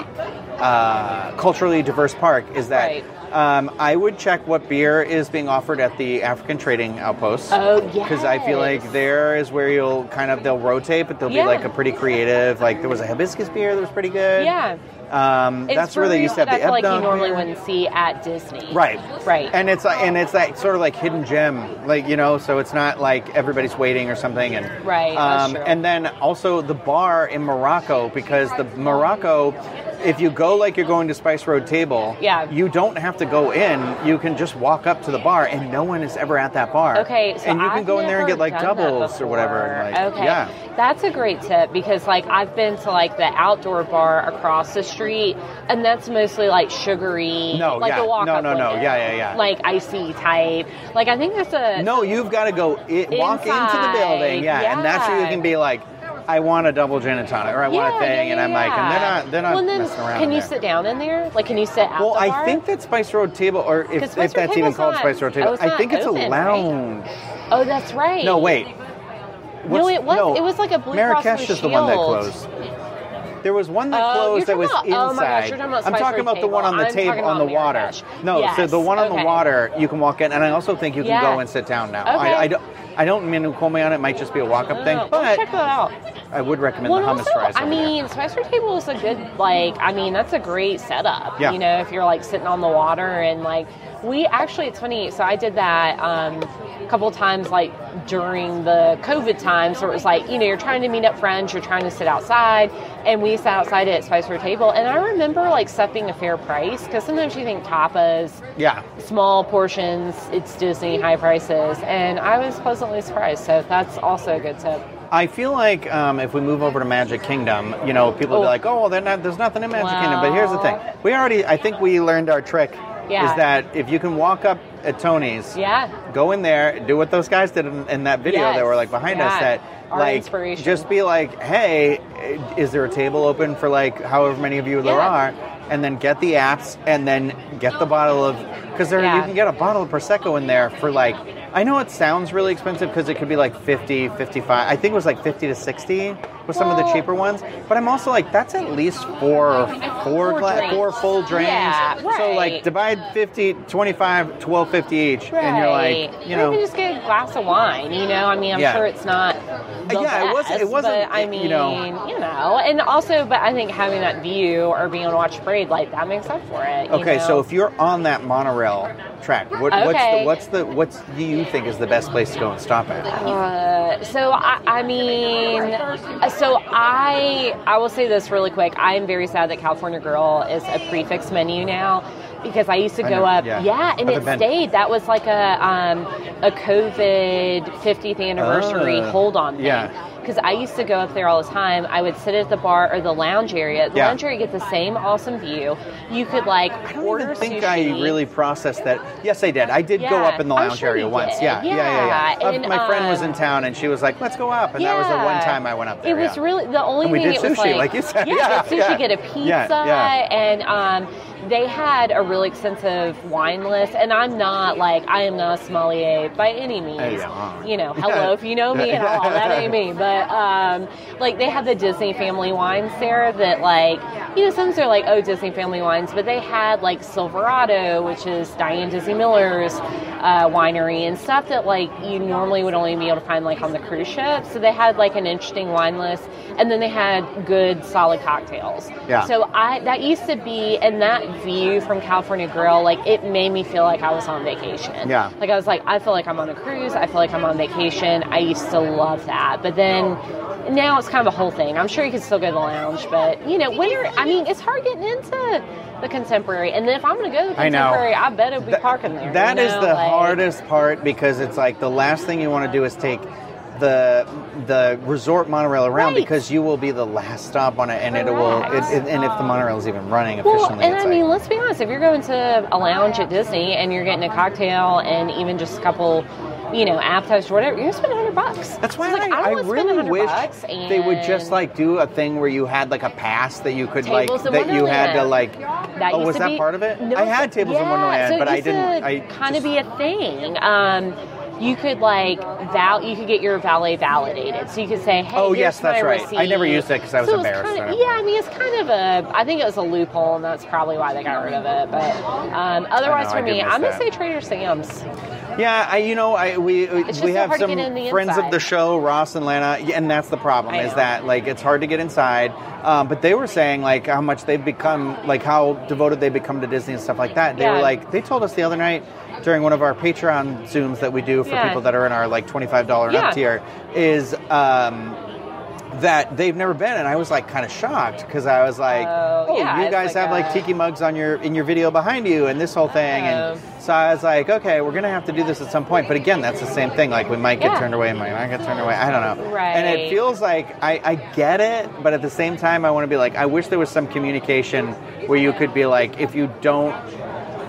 uh, culturally diverse park, is that Right. Um, I would check what beer is being offered at the African trading outposts. Oh, Because I feel like there is where you'll kind of they'll rotate, but they'll Yeah. be like a pretty creative. Like there was a hibiscus beer that was pretty good. Yeah. Um, that's where they used to have that the like you normally wouldn't see at Disney. Right. Right. And it's like, and it's that sort of like hidden gem, like you know, so it's not like everybody's waiting or something. And Right, that's um, true. and then also the bar in Morocco because the Morocco, if you go like you're going to Spice Road Table, Yeah. you don't have to go in. You can just walk up to the bar, and no one is ever at that bar. Okay, so and you can I've go in there and get like doubles or whatever. like, okay, Yeah. that's a great tip because like I've been to like the outdoor bar across the street, and that's mostly like sugary, No, like yeah. the walk No, no, no. window, Yeah, yeah, yeah. like icy type. Like I think that's a No, you've got to go i walk into the building, yeah, and that's where you can be like, I want a double gin and tonic, or I want a thing, yeah, and I'm like, and they're yeah. not, they're not well, then, messing around. Can you there. sit down in there? Like, can you sit at Well, I bar? think that Spice Road Table, or if, if that's even called not- Spice Road Table, oh, I think it's a open, right? lounge. Oh, that's right. No, wait. No, it was. it was like a Blue Cross Marrakesh Blue is the one that Shield. closed. There was one that Oh, closed that was about- inside. oh my gosh, you're talking about I'm talking about the one on the Table. I'm table on the water. No, so the one on the water you can walk in, and I also think you can Yeah. go and sit down now. Okay. I, I, don't, I don't mean to call me on it. It might just be a walk-up thing, but well, check that out. I would recommend Well, the hummus also, fries. I mean, there. Spice Road Table is a good, like, I mean, that's a great setup. Yeah. You know, if you're like sitting on the water and like, we actually, it's funny. So I did that um, a couple times, like during the COVID time. So it was like, you know, you're trying to meet up friends, you're trying to sit outside, and we sat outside at Spice Road Table. And I remember like stuff being a fair price because sometimes you think tapas, yeah. small portions, it's Disney, high prices, and I was pleasantly surprised. So that's also a good tip. I feel like um, if we move over to Magic Kingdom, you know, people will be Oh. like, "Oh, well, not, there's nothing in Magic Kingdom." But here's the thing: we already, I think, we learned our trick. Yeah. Is that if you can walk up at Tony's, Yeah. go in there, do what those guys did in, in that video Yes. that were like behind us. That Our like just be like, "Hey, is there a table open for like however many of you there Yeah. are?" And then get the apps, and then get the bottle of because there you can get a bottle of prosecco in there for like. I know it sounds really expensive because it could be like 50, 55. I think it was like 50 to 60 with some of the cheaper ones. But I'm also like, that's at least four, four, Four gla- four full drinks. Yeah, right. So like divide 50, 25, 12.50 each. And you're like, you know. even just get a glass of wine. You know, I mean, I'm Yeah. sure it's not. The Yeah, it wasn't- it wasn't, But I mean, you know- you know, and also, but I think having that view or being able to watch parade like that makes up for it. Okay, know? so if you're on that monorail track, what, what's the Okay. what's the what's do you think is the best place to go and stop at? Uh, so I, I mean, uh, so I I will say this really quick. I am very sad that California Grill is a prix fixe menu now because I used to go know, up, yeah. and it been. stayed. That was like a um, a COVID 50th anniversary Ah, hold on thing. yeah. Because I used to go up there all the time. I would sit at the bar or the lounge area. The Yeah. lounge area gets the same awesome view. You could like I don't order even think sushi. I really processed that. Yes, I did. I did go up in the lounge sure area once. Yeah, yeah, yeah, yeah. Yeah, Uh, my friend was um, in town, and she was like, "Let's go up," and that was the one time I went up there. It was yeah. really the only And we thing. did it was sushi, like, like you said. Yeah, Yeah, get sushi, yeah. get a pizza, Yeah, yeah. and um, they had a really extensive wine list. And I'm not like I am not a sommelier by any means. Hey, yeah. You know, hello if you know me at all. That ain't me. But um, like they had the Disney family wines there that like you know some are like oh Disney family wines, but they had like Silverado, which is Diane Disney Miller's uh, winery and stuff that like you normally would only be able to find like on the cruise ship. So they had like an interesting wine list, and then they had good solid cocktails. Yeah. So I that used to be, and that view from California Grill, like it made me feel like I was on vacation. Yeah. Like I was like, I feel like I'm on a cruise. I feel like I'm on vacation. I used to love that, but then now it's kind of a whole thing. I'm sure you can still go to the lounge, but you know, when you're, I mean, it's hard getting into the contemporary. And then if I'm going to go to the contemporary, I, bet it'll be That- parking there. That you is the like- hardest part because it's like the last thing you want to do is take the the resort monorail around Right. because you will be the last stop on it, and it will. It, it- and if the monorail is even running Well, efficiently, and I like, mean, let's be honest. If you're going to a lounge at Disney and you're getting a cocktail and even just a couple, you know, appetizers or whatever, you're gonna spend hundred bucks. That's why like, I, I, spend really 100 wish they would just like do a thing where you had like a pass that you could like that you had to like. That oh, was that be- part of it? No, I had tables yeah, in Wonderland, so but I didn't. I kind of be a thing. Um, you could like val, you could get your valet validated, so you could say, "Hey, Oh, yes, that's my right. I never used it because I was So embarrassed, Kind of, yeah, I mean, it's kind of a. I think it was a loophole, and that's probably why they got rid of it. But um, otherwise, I for me, I'm gonna that. say Trader Sam's. Yeah, I, you know, I we we have some get in the friends of the show, Ross and Lana, and that's the problem is that like it's hard to get inside. Um, but they were saying like how much they've become, like how devoted they've become to Disney and stuff like that. They were like, they told us the other night during one of our Patreon zooms that we do for Yeah. people that are in our like twenty five dollar and Yeah. up tier is. Um, that they've never been, and I was like kind of shocked because I was like, Oh, "Oh, yeah, you guys like have like tiki mugs on your in your video behind you, and this whole thing." Oh. And so I was like, "Okay, we're gonna have to do this at some point." But again, that's the same thing. Like we might get Yeah. turned away, might not get turned away. I don't know. Right. And it feels like I, I get it, but at the same time, I want to be like, I wish there was some communication where you could be like, if you don't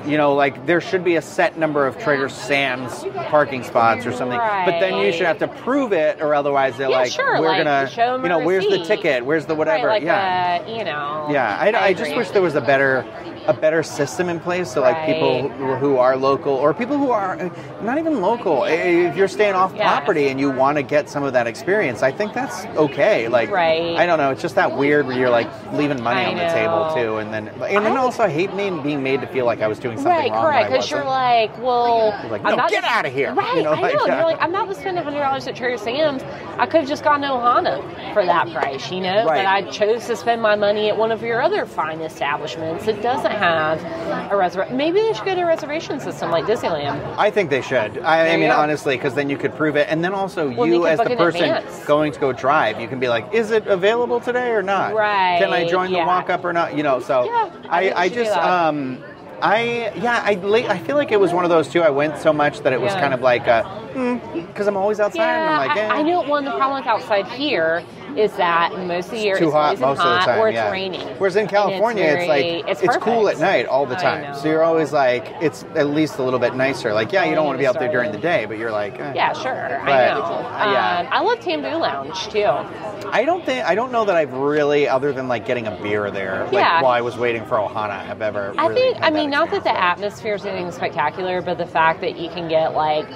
you know, like there should be a set number of Trader Sam's parking spots or something. But then you should have to prove it, or otherwise they're Yeah, like, sure, we're like, gonna, you know, where's the ticket? Where's the whatever? Right, like yeah. uh, you know. Yeah, I, I, just wish there was a better a better system in place so like Right. people who, are local or people who are uh, not even local if you're staying off Yeah. property and you want to get some of that experience i think that's okay like Right. i don't know it's just that weird where you're like leaving money I on the table too and then and then I- also i hate being, being made to feel like i was doing something Right, wrong correct. Because you're like, well, You're like, I'm "No, not get outta here," Right, you know, I like know. You're like, I'm not going to spend hundred dollars at Trader Sam's. I could have just gotten Ohana for that price, you know. Right. But I chose to spend my money at one of your other fine establishments that doesn't have a reservation. Maybe they should go to a reservation system like Disneyland. I think they should. I, I mean, honestly, because then you could prove it, and then also Well, you, you as the person advance. going to go drive, you can be like, "Is it available today or not? Right, Can I join the walk up or not? You know." So Yeah, I I, I just, um, I yeah, I I feel like it was one of those too. I went so much that it was Yeah. kind of like, because I'm always outside, and Yeah, I'm like, eh. I, I know one the problem with outside here is that most of the year Too it's hot most hot of the time, or it's yeah. raining. Whereas in California, it's, very- like it's, cool at night all the time. So you're always like, it's at least a little bit nicer. Like, yeah, you don't want to be out there during the day, but you're like, eh. Yeah, sure. But, I know. uh, yeah. Um, I love Tambu Lounge too. I don't think I don't know that I've really, other than like getting a beer there, like Yeah. while I was waiting for Ohana, have ever. I really think, I mean, not that the atmosphere is anything spectacular, but the fact that you can get like,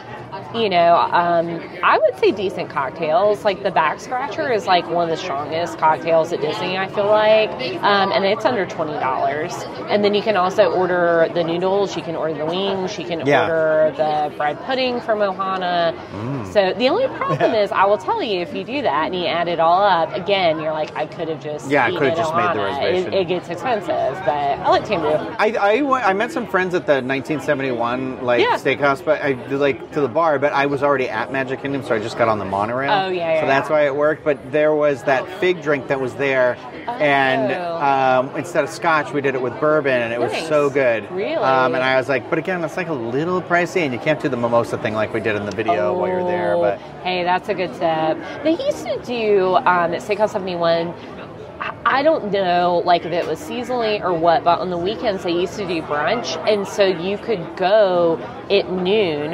you know, um, I would say decent cocktails. Like the Back Scratcher is like one of the strongest cocktails at Disney. I feel like, um, and it's under twenty dollars. And then you can also order the noodles. You can order the wings. You can Yeah. order the bread pudding from Ohana. So the only problem Yeah. is, I will tell you, if you do that and you add it all up, again, you're like, I could have just Yeah, I could've at just made the reservation. It, it gets expensive, but I like Tambu. I, I, I met some friends at the 1971 like Yeah. steakhouse, but I like to the bar. But I was already at Magic Kingdom, so I just got on the monorail. Oh, yeah, So yeah, that's yeah. why it worked. But there was that fig drink that was there, and Oh. um, instead of scotch, we did it with bourbon, and it was so good. Really? Um, and I was like, but again, it's like a little pricey, and you can't do the mimosa thing like we did in the video while you're there. Oh, But hey, that's a good tip. They used to do um, at Steakhouse Seventy One. I don't know, like if it was seasonally or what, but on the weekends they used to do brunch, and so you could go at noon,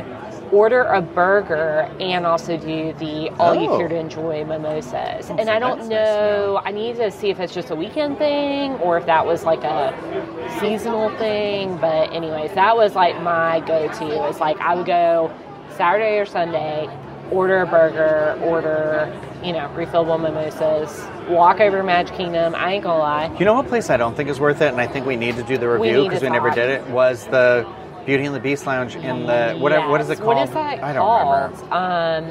order a burger, and also do the all you Oh. care to oh. enjoy mimosas. Oh, and I don't know. I need to see if it's just a weekend thing or if that was like a seasonal thing. But anyways, that was like my go-to. It's like I would go Saturday or Sunday, order a burger, order you know refillable mimosas, walk over to Magic Kingdom. I ain't gonna lie. You know what place I don't think is worth it, and I think we need to do the review because to we, never did it. Was the Beauty and the Beast Lounge in the whatever? What is it Yes. called? What is that I don't called? remember.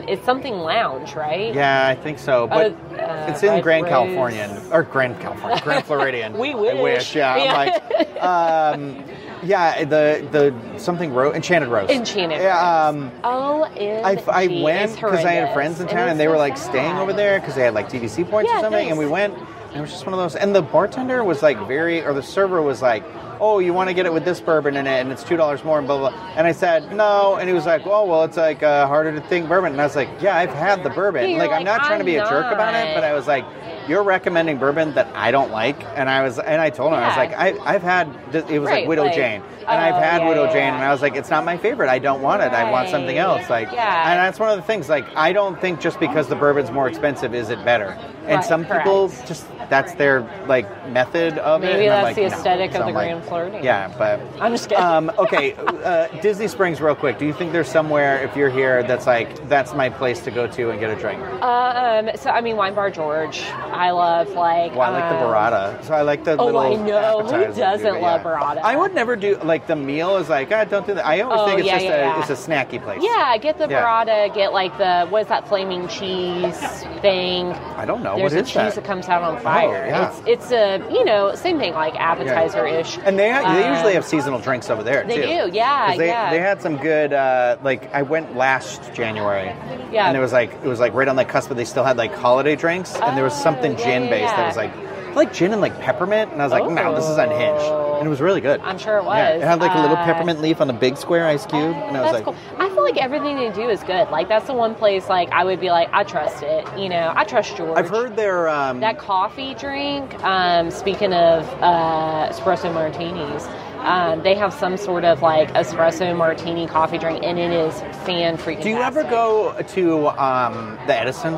Um, it's something lounge, right? Yeah, I think so, but Uh, uh, it's in Red Grand Rose. Californian or Grand California, Grand Floridian. We I wish. wish. Yeah, Yeah. I'm like, um, yeah, the the something rose, Enchanted Rose. Enchanted Yeah, um, Oh, I, I went because I had friends in town and they were like staying over there because they had like DVC points Yeah, or something, nice. and we went. And it was just one of those. And the bartender was like very, or the server was like, "Oh, you want to get it with this bourbon in it, and it's two dollars more." And blah, blah blah. And I said no, and he was like, "Oh, well, it's like uh, harder to think bourbon." And I was like, "Yeah, I've had the bourbon. You're like, I'm like, not trying to be a jerk about it, but I was like." You're recommending bourbon that I don't like, and I was, and I told him I was like, I, I've had, it was Right, like Widow like- Jane, and I've Oh, had yeah, Widow yeah, Jane, yeah. and I was like, it's not my favorite. I don't want it. I want something else. Like, Yeah. and that's one of the things. Like, I don't think just because the bourbon's more expensive is it better. And Right, some people just that's their like method of it. Maybe that's like, the no. aesthetic So of the like, Grand Floridian. Yeah, but I'm just kidding. um, okay, uh, Disney Springs, real quick. Do you think there's somewhere if you're here that's like that's my place to go to and get a drink? Um, so I mean, Wine Bar George. I love like. Well, I like the um, burrata. So I like the Oh, little. I know. Who doesn't do, love yeah. burrata? I would never do like the meal is like ah, don't do that. I always Oh, think it's yeah, just yeah, a yeah. it's a snacky place. Yeah, get the Yeah. burrata. Get like the what is that flaming cheese thing? I don't know There's what a is cheese that. that? comes out on fire. yeah. It's it's a you know same thing like appetizer ish. And they they Um, usually have seasonal drinks over there they too. do, yeah, 'Cause They, yeah. they had some good uh, like I went last January. Yeah. And it was like it was like right on the cusp, but they still had like holiday drinks, and there was Oh, something yeah, gin yeah, based that was like like gin and like peppermint, and I was like, no, this is unhinged, and it was really good. I'm sure it Yeah, was. it had like a little Uh, peppermint leaf on a big square ice cube, and I was That's like, cool. I feel like everything they do is good. Like that's the one place like I would be like I trust it. You know, I trust George. I've heard their um, that coffee drink. Um, speaking of uh, espresso martinis, Um, they have some sort of like espresso martini coffee drink, and it is fan freaking. Do you ever go to um, the Edison?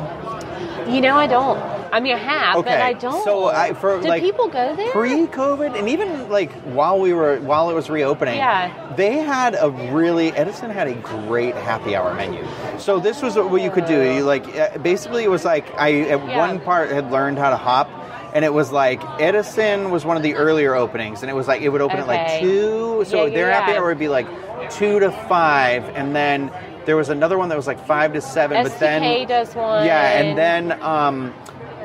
You know, I don't. I mean, I have, but I don't. so I- for, Did like, people go there? Pre-COVID, and even like while we were while it was reopening, Yeah. they had a really Edison had a great happy hour menu. So this was what you could do. You like uh, basically it was like I at Yeah. one part had learned how to hop. And it was like Edison was one of the earlier openings, and it was like it would open at like two. So Yeah, yeah, their happy yeah. hour would be like two to five, and then there was another one that was like five to seven. but then does one. yeah, and then um,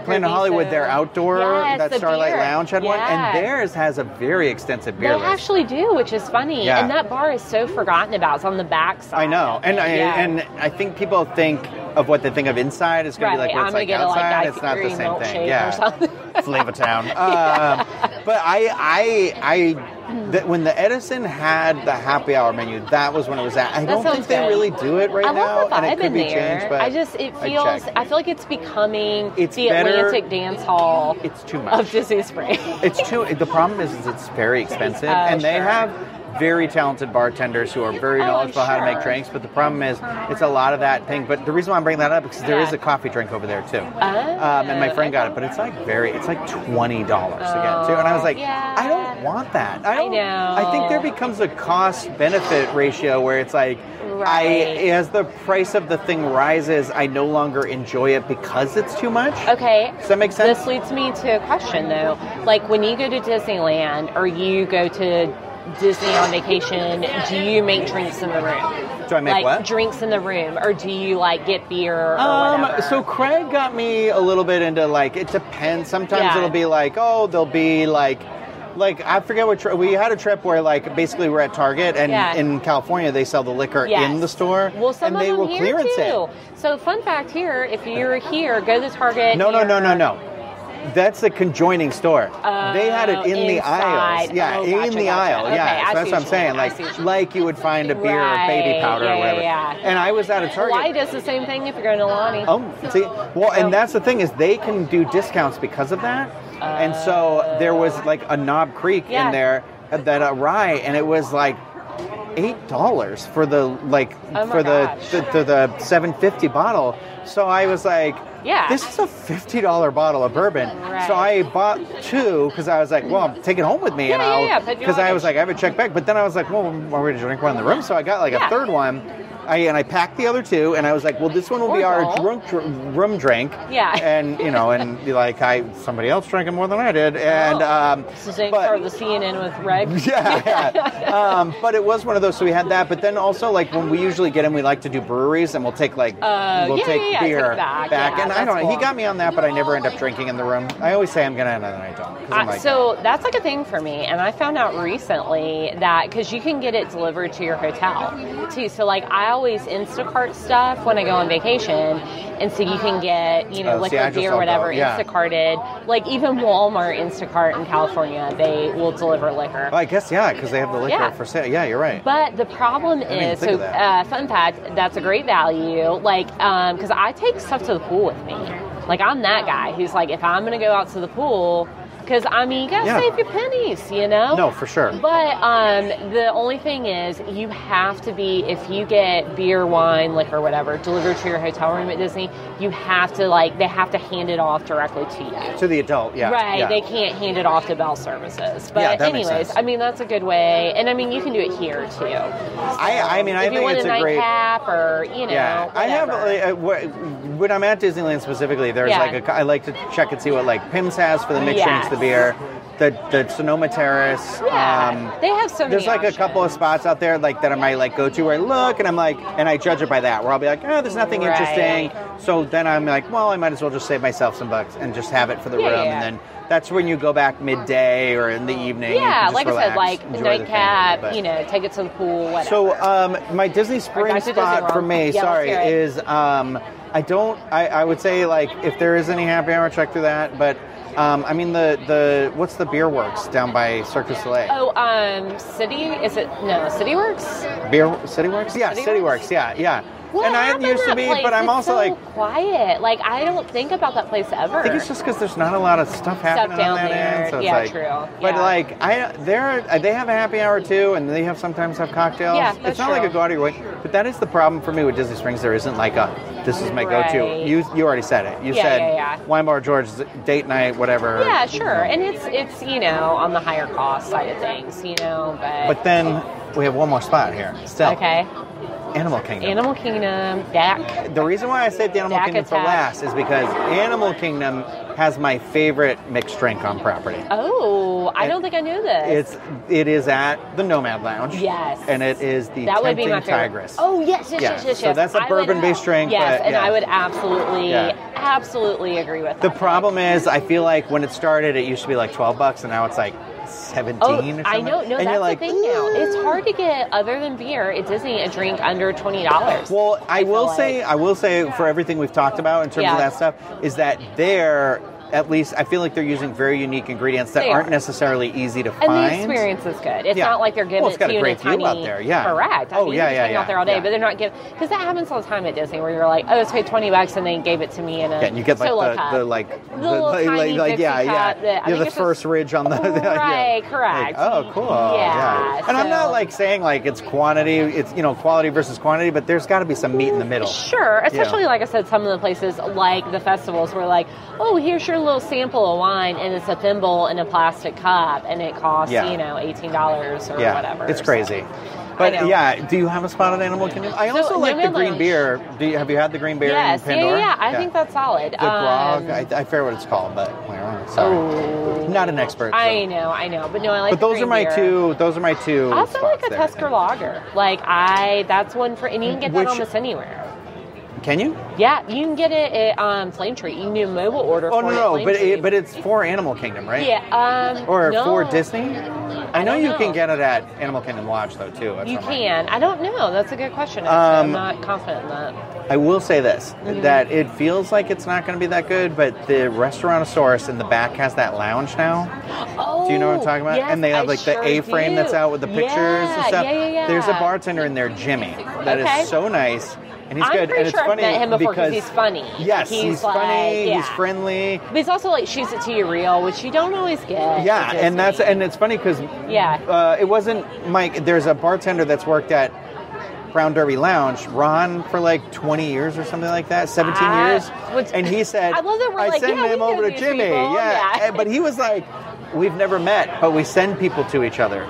Planet. Hollywood, their outdoor, Yes, that the Starlight beer. Lounge had one, and theirs has a very extensive beer They list. actually do, which is funny. Yeah. And that bar is so forgotten about. It's on the back side. I know, and. I, Yeah. and I think people think of what they think of inside is going to be like what I'm it's like a, like, outside. It's not the same thing. Yeah, or. Flavor Town. Um, but I, I, I, that when the Edison had the happy hour menu, that was when it was at. I That don't think they good. really do it right I now, and it could be there. changed. But I just it feels. check. I feel like it's becoming It's the better- Atlantic dance hall It's too much. of Disney Springs. It's too. The problem is, is it's very expensive, Oh, and they have very talented bartenders who are very Oh, knowledgeable how to make drinks. But the problem is, it's a lot of that thing. But the reason why I'm bringing that up is because there Yeah. is a coffee drink over there too, Oh, um, and my friend got it. But it's like very, it's like twenty dollars to get too. And I was like, yeah. I don't want that. I, don't, know. I think there becomes a cost benefit ratio where it's like. I, as the price of the thing rises, I no longer enjoy it because it's too much. Okay. Does that make sense? This leads me to a question though. Like when you go to Disneyland or you go to Disney on vacation, do you make drinks in the room? Do I make like what? drinks in the room, or do you like get beer or Um, so Craig got me a little bit into like it depends. Sometimes Yeah. it'll be like, oh, there'll be like, like I forget what tri- we had a trip where like basically we're at Target and Yeah. in California they sell the liquor Yes. in the store. Well, some and of they them will here clearance too. it. So, fun fact here: if you're here, go to Target. No, no, no, no, no. That's a conjoining store. they had it in the Oh, aisles. Yeah, Oh, in gotcha, the gotcha. aisle. Okay, yeah, so that's what I'm saying. Like, you like you would find a beer or baby powder yeah, or whatever. yeah, yeah. And I was at a Target. Why does the same thing if you're going to Aulani. Oh, see, well, and that's the thing is they can do discounts because of that. and so there was like a Knob Creek Yeah. in there that a rye, and it was like eight dollars for the like Oh for the the, the the seven fifty bottle. So I was like, Yeah. this is a fifty dollar bottle of bourbon. Right. So I bought two because I was like, well, I'm taking it home with me, and Yeah, yeah, I'll yeah, because I was like, I have a check back. But then I was like, well, we're going to drink one in the room, so I got like Yeah. a third one. I, and I packed the other two, and I was like, "Well, this one will be Or our drunk dr- room drink." Yeah. and you know, and be like, I somebody else drank it more than I did, and um, So they but- start the CNN with Reg. yeah, yeah. Um, but it was one of those. So we had that. But then also, like when we usually get them, we like to do breweries, and we'll take like Uh, we'll yeah, take yeah, beer take back. Yeah, and I don't. know. He got me on that, but I never end up drinking in the room. I always say I'm gonna, and then I don't. Uh, like, so that's like a thing for me, and I found out recently that because you can get it delivered to your hotel too. So like I always Instacart stuff when I go on vacation, and so you can get you know Oh, see, I beer don't whatever yeah. Instacarted. Like even Walmart Instacart in California, they will deliver liquor. Well, I guess yeah, because they have the liquor Yeah. for sale. Yeah, you're right. But the problem is, so uh, fun fact, that's a great value. Like, because I take stuff to the pool with me. Like, I'm that guy who's like, if I'm going to go out to the pool, because I mean, you gotta Yeah. save your pennies, you know. no, for sure. But um, the only thing is, you have to be if you get beer, wine, liquor, whatever delivered to your hotel room at Disney, you have to like they have to hand it off directly to you. to the adult, yeah, Right, yeah. they can't hand it off to Bell Services. But Yeah, anyways. I mean that's a good way, and I mean you can do it here too. I, I mean, I if you want it's a a great. nightcap or you know, Yeah, I have. like, uh, when I'm at Disneyland specifically, there's like a, I like to check and see what like Pims has for the mixed drinks, the beer, the the Sonoma Terrace. yeah, um, they have so many. there's like a couple of spots out there like that I might like go to where I look and I'm like, and I judge it by that. Where I'll be like, oh, there's nothing Right. interesting. So then I'm like, well, I might as well just save myself some bucks and just have it for the Yeah, room, yeah. and then. That's when you go back midday or in the evening. Yeah, like I said, like enjoy the thing, nightcap. You know, take it to the pool. Whatever. so, um, my Disney Spring Dr. Disney spot for me, Yeah, sorry, is um, I don't. I, I would say like if there is any happy hour, check through that. But um, I mean the the what's the Beer Works down by Cirque du Soleil? oh, um, City is it? No, City Works. Beer City Works? Yeah, City City Works? Works. Yeah, yeah. What and I used to be, place? but I'm It's also so like, quiet. Like I don't think about that place ever. I think it's just because there's not a lot of stuff happening down on that there. end. So it's Yeah, like, true. But Yeah. like, I they're uh, they have a happy hour too, and they have sometimes have cocktails. Yeah, that's it's not like a gaudy way, but that is the problem for me with Disney Springs. There isn't like a this is my go-to. You you already said it. You Yeah, said yeah, yeah. wine bar George's date night, whatever. Yeah, sure. And it's it's you know on the higher cost side of things, you know. But, But then we have one more spot here. Still, okay, Animal Kingdom. Animal Kingdom, Dak. The reason why I saved Animal Kingdom for attack. last is because Animal Kingdom has my favorite mixed drink on property. Oh, I And don't think I knew this. It's it is at the Nomad Lounge. Yes. and it is the that would be Tempting my favorite. Tigress. Oh yes, yes, Yeah, yes, yes. so yes. that's a I would- bourbon-based drink, Yes, but, and yeah. I would absolutely, Yeah. absolutely agree with The problem is, I feel like when it started, it used to be like twelve bucks, and now it's like seventeen. Oh, or something. I know. No, and that's you're like, the thing now. It's hard to get, other than beer, at Disney, a drink under twenty dollars. Well, I, feel will like. say, I will say, for everything we've talked about in terms Yeah. of that stuff, is that they're at least I feel like they're using very unique ingredients that They aren't are. necessarily easy to And find. the experience is good. It's Yeah. not like they're giving Well, it's it to a you great in a tiny. out there, yeah. Correct. I Oh, mean, yeah, yeah, yeah, out there all day, yeah. but they're not giving because that happens all the time at Disney, where you're like, oh, it's paid twenty bucks, and they gave it to me in a Yeah, and you get like the, cup. the like The little like, tiny like, yeah, Dixie yeah, cup that- yeah, think the first just- ridge on the yeah. Right, Like, correct. oh, cool. Yeah, and I'm not like saying like it's quantity, it's you know quality versus quantity, but there's got to be some meat in the middle. Sure, especially like I said, some of the places like the festivals were like, oh, here's your little sample of wine, and it's a thimble in a plastic cup, and it costs Yeah. you know eighteen dollars or yeah, whatever. it's So- crazy. But yeah, do you have a spotted Animal Kingdom? I So, also like the green beer. Do you, have you had the green beer Yes, in yeah, Pandora? yeah, yeah. I think that's solid. the grog. Um, I, I forget what it's called, but sorry, oh, not an expert. so. I know, I know, but no, I like. But those are my beer. two. Those are my two. I also like a there, Tusker. Lager. Like I, that's one for, and you can get that almost anywhere. Can you? Yeah, you can get it at um, Flame Tree. You can do a mobile order. Oh no, no, but it, but it's for Animal Kingdom, right? yeah, um, Or no. for Disney? I know don't you know. can get it at Animal Kingdom Lodge though too. You can. I don't know. That's a good question. Um, I'm not confident in that. I will say this: Mm-hmm. that it feels like it's not going to be that good, but the Restaurantosaurus in the back has that lounge now. Oh, Do you know what I'm talking about? yes, and they have I like sure the A-frame do. that's out with the pictures yeah, and stuff. Yeah, yeah, yeah. There's a bartender in there, Jimmy, that is Okay. so nice, and he's I'm good. pretty and it's sure I've met him before because he's funny. Yes, Like, he's, like, funny. yeah. He's friendly. But he's also like shoots it to you real, which you don't always get. Yeah, and that's and it's funny because Yeah. uh, it wasn't Mike. There's a bartender that's worked at Brown Derby Lounge, Ron, for like 20 years or something like that, 17 Ah, years. which- and he said, I love that we're like, send yeah, him over to Jimmy. people." Yeah. Yeah. But he was like, we've never met, but we send people to each other.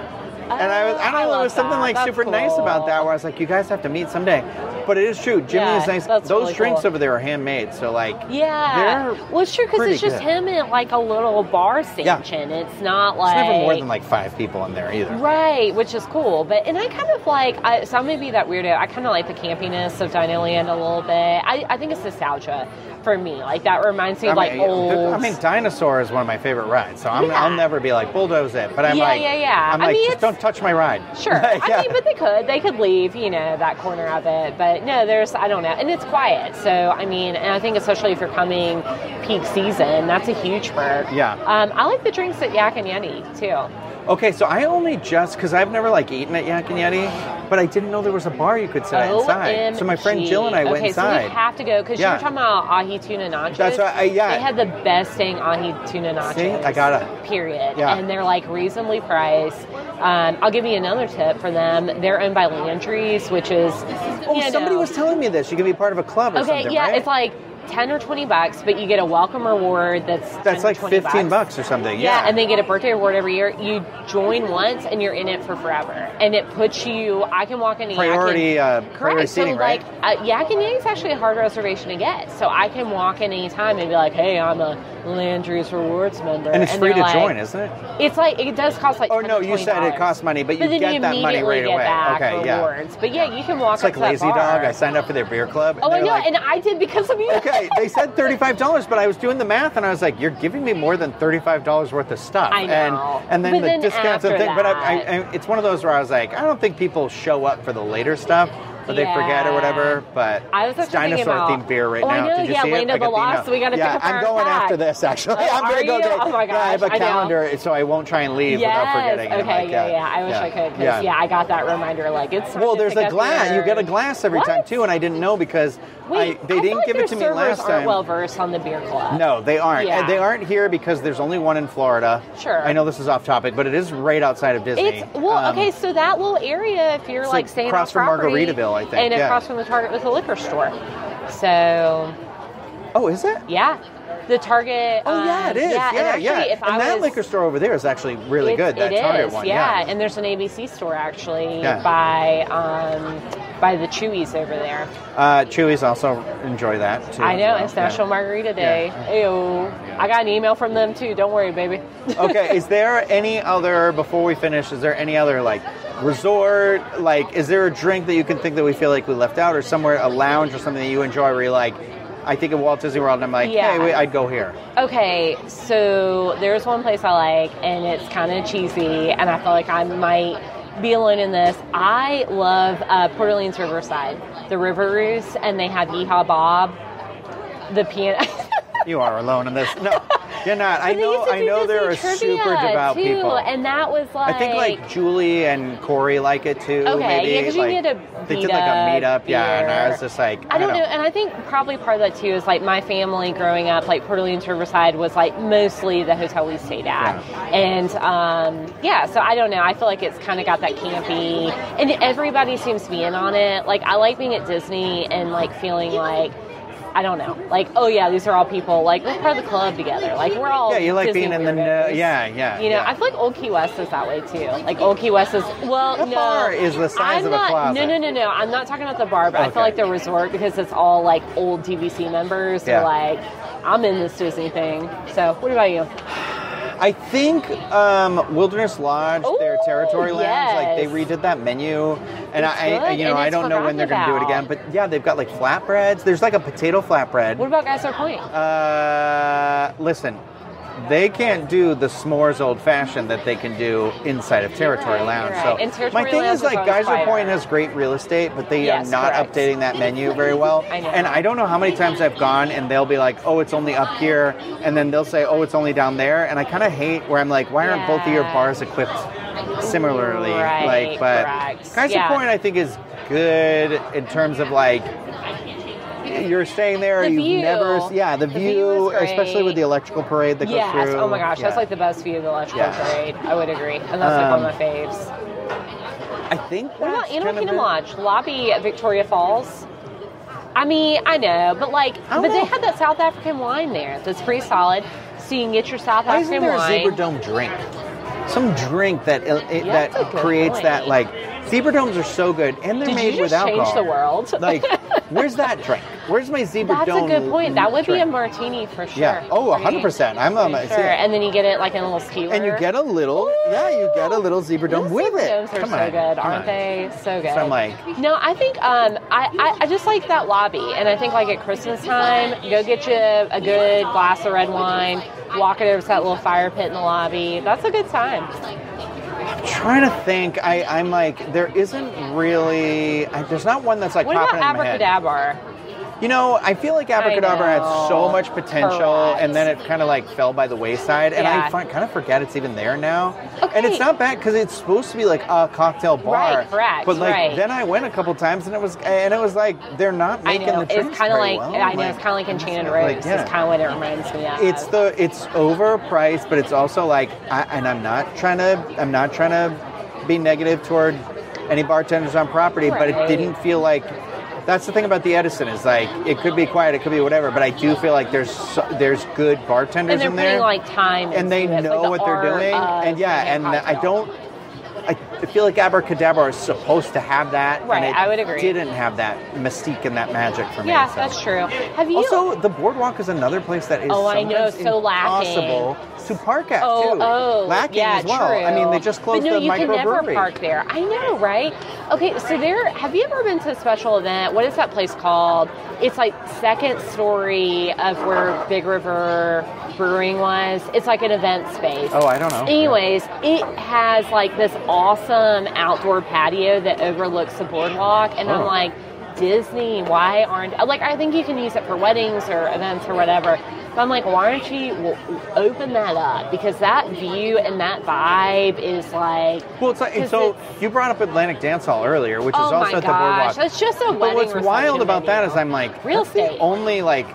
And I was, I don't I know, there was something that. like That's super nice about that where I was like, you guys have to meet someday. But it is true. Jimmy Yeah, is nice. Those really drinks cool. over there are handmade. So, like, Yeah. Well, it's true because it's just good. him and like a little bar station. It's not like It's never more than like five people in there either. Right, which is cool. But and I kind of like I, so I'm gonna be that weirdo. I kind of like the campiness of Dinoland a little bit. I, I think it's nostalgia for me. Like that reminds me I of like mean, old. I mean, Dinosaur is one of my favorite rides, so I'm, Yeah. I'll never be like bulldoze it. But I'm Yeah, like, yeah, yeah. I'm I like, mean, just don't touch my ride. Sure. Like, I yeah. mean, but they could. They could leave, you know, that corner of it. But no, there's, I don't know. And it's quiet. So, I mean, and I think especially if you're coming peak season, that's a huge perk. Yeah. Um, I like the drinks at Yak and Yeti, too. Okay, so I only just because I've never like eaten at Yak and Yeti, but I didn't know there was a bar you could sit at inside. So my friend Jill and I went okay, so inside. we have to go because Yeah. you were talking about ahi tuna nachos. That's right, I- yeah. They had the best dang ahi tuna nachos. See, I gotta. Period. Yeah. And they're like reasonably priced. Um, I'll give you another tip for them. They're owned by Landry's, which is. oh, somebody know- was telling me this. You can be part of a club or Okay, something, yeah, right? it's like ten or twenty bucks, but you get a welcome reward that's That's like 20 15 bucks or something. Yeah, Yeah, and they get a birthday reward every year. You join once, and you're in it for forever. And it puts you. I can walk into Priority, Yak uh, and, priority correct. seating, so right? like uh, Yak and Yeti is actually a hard reservation to get. So I can walk in anytime and be like, "Hey, I'm a Landry's rewards member," and it's free to like- join, isn't it? It's like it does cost like. Oh 10 no, you said it costs money, but you But then get you that money right away. Okay, yeah. But yeah, you can walk It's like up to that Lazy. Dog. I signed up for their beer club. Oh, I know, like, and I did because of you. okay, they said thirty-five dollars, but I was doing the math and I was like, "You're giving me more than thirty-five dollars worth of stuff." I know. And, and then But the then discounts and things. But I, I, I, it's one of those where I was like, I don't think people show up for the later stuff. or they forget or whatever. But I was it's actually dinosaur about- themed beer right Oh, I now. know, Did you yeah, see Land it? of I got the Lost, email. so we gotta yeah, pick up I'm our going pack. after this actually. I'm gonna go you? take. Oh my yeah, I have a gosh, I know. calendar, so I won't try and leave without forgetting. And Okay, like, yeah, uh, yeah. I wish I could because yeah. yeah. I got that reminder. Like it's Well, there's a glass. your- You get a glass every time too, and I didn't know because Wait, I, they I didn't give it to me last time. well versed on the beer club. No, they aren't. Yeah. They aren't here because there's only one in Florida. Sure. I know this is off topic, but it is right outside of Disney. It's well, Um, okay. So that little area, if you're like staying across from property, Margaritaville, I think, and yeah. across from the Target with a liquor store. So Oh, is it? yeah, the Target. Oh, yeah, um, it is. Yeah, Yeah, and yeah. If and I that was, liquor store over there is actually really good. That it Target is, one. yeah. Yeah. And there's an ABC store actually Yeah. by um, by the Chuy's over there. Uh, Chuy's also enjoy that too. I know well. it's National. Margarita Day. Ew. I got an email from them too. Don't worry, baby. okay, is there any other before we finish? Is there any other like resort? Like, is there a drink that you can think that we feel like we left out, or somewhere a lounge or something that you enjoy where you're like, I think of Walt Disney World, and I'm like, Yeah. hey, I'd go here. Okay, so there's one place I like, and it's kind of cheesy, and I feel like I might be alone in this. I love uh, Port Orleans Riverside, the River Roost, and they have Yeehaw Bob, the piano. You are alone in this. No, you're not. I know. I know there are super devout too, people. and that was like I think like Julie and Corey like it too. Okay, maybe. yeah, 'cause you like, need a They did like a meetup yeah, and I was just like, I don't know, and I think probably part of that too is like my family growing up, like Port Orleans Riverside was like mostly the hotel we stayed at, and um, yeah, so I don't know. I feel like it's kind of got that campy, and everybody seems to be in on it. Like I like being at Disney and like feeling like. I don't know. Like, oh yeah, these are all people. Like, we're part of the club together. Like, we're all. Yeah, you like Disney being in the know- yeah, yeah, You know, yeah. I feel like Old Key West is that way too. Like, Old Key West is well, That no, bar is the size I'm of a not, closet. No, no, no, no. I'm not talking about the bar, but I feel like the resort because it's all like old DVC members. Yeah. like, I'm in this Disney thing. So, what about you? I think um, Wilderness Lodge, their Ooh, territory lounge, like they redid that menu, and It's I, I, you know, I don't know when they're going to do it again, but yeah, they've got like flatbreads. There's like a potato flatbread. What about Geyser Point? Uh, listen, they can't do the s'mores old fashioned that they can do inside of Territory Lounge. So right. And Territory my thing Lounge is like Geyser. Point has great real estate, but they Yes, are not correct. updating that menu very well. I. And I don't know how many times I've gone and they'll be like, "Oh, it's only up here," and then they'll say, "Oh, it's only down there," and I kind of hate where I'm like, "Why aren't both of your bars equipped similarly?" Right, like, but correct. Geyser Yeah. Point I think is good in terms of like. You're staying there. The you've view. never, yeah, the, The view, view especially with the electrical parade that yes. goes through. Oh my gosh, that's like the best view of the electrical Yeah. parade. I would agree, and that's like one of my faves. I think. What about Animal Kingdom it. Lodge lobby at Victoria Falls? I mean, I know, but like, but they had that South African wine there that's pretty solid. So you can get your South Why isn't African there a zebra dome drink? Some drink that it, it- Yeah, that that's a good creates that like zebra domes are so good and they're Did made you just change alcohol. the world? like, where's that drink? Where's my zebra That's dome? That's a good point. That would be a martini for sure. Yeah. Oh, Pretty- 100%. I'm on pretty sure. yeah. And then you get it like in a little skewer. And you get a little, yeah, you get a little zebra dome Those with zebra it. domes are Come so on, good, come aren't on. they? So good. So I'm like- no, I think um, I, I, I just like that lobby, and I think like at Christmas time, go get you a good glass of red wine, walk it over to that little fire pit in the lobby. That's a good time. Trying to think. I, I'm like, there isn't really. I, there's not one that's like What about popping in my head. Abracadabra? You know, I feel like Abracadabra had so much potential, Correct. and then it kind of like fell by the wayside, and I Yeah. fi- kind of forget it's even there now. Okay. And it's not bad because it's supposed to be like a cocktail bar, Right, correct, But like right. then I went a couple times, and it was and it was like they're not I making the it's drinks kind of like well. I know it's kind of like Enchanted like, Rose. yeah. It's kind of what it reminds me of. It's the it's overpriced, but it's also like, I, and I'm not trying to I'm not trying to be negative toward any bartenders on property, but it didn't feel like. That's the thing about the Edison is like it could be quiet, it could be whatever, but I do feel like there's so, there's good bartenders and they're in putting there, like time and they into it. It's know like the what they're doing, and yeah, and I don't. I feel like Abracadabra is supposed to have that, Right, I would agree. didn't have that mystique and that magic for me. Yeah, so. that's true. Have you? Also, the boardwalk is another place that is Oh, I know, so lacking. impossible to park at Oh, too. oh, lacking yeah, as well. True. I mean, they just closed but no, the you can never park there. I know, right? Okay, so there. Have you ever been to a special event? What is that place called? It's like second story of where Big River Brewing was. It's like an event space. Oh, I don't know. Anyways, it has like this awesome outdoor patio that overlooks the boardwalk, and I'm Oh. like, Disney, why aren't like I think you can use it for weddings or events or whatever. But I'm like, why aren't you open that up? Because that view and that vibe is like. Well, it's like so it's- you brought up Atlantic Dance Hall earlier, which is oh also my at the gosh, boardwalk. that's just a But wedding. what's wild about that is I'm like, Real estate. only like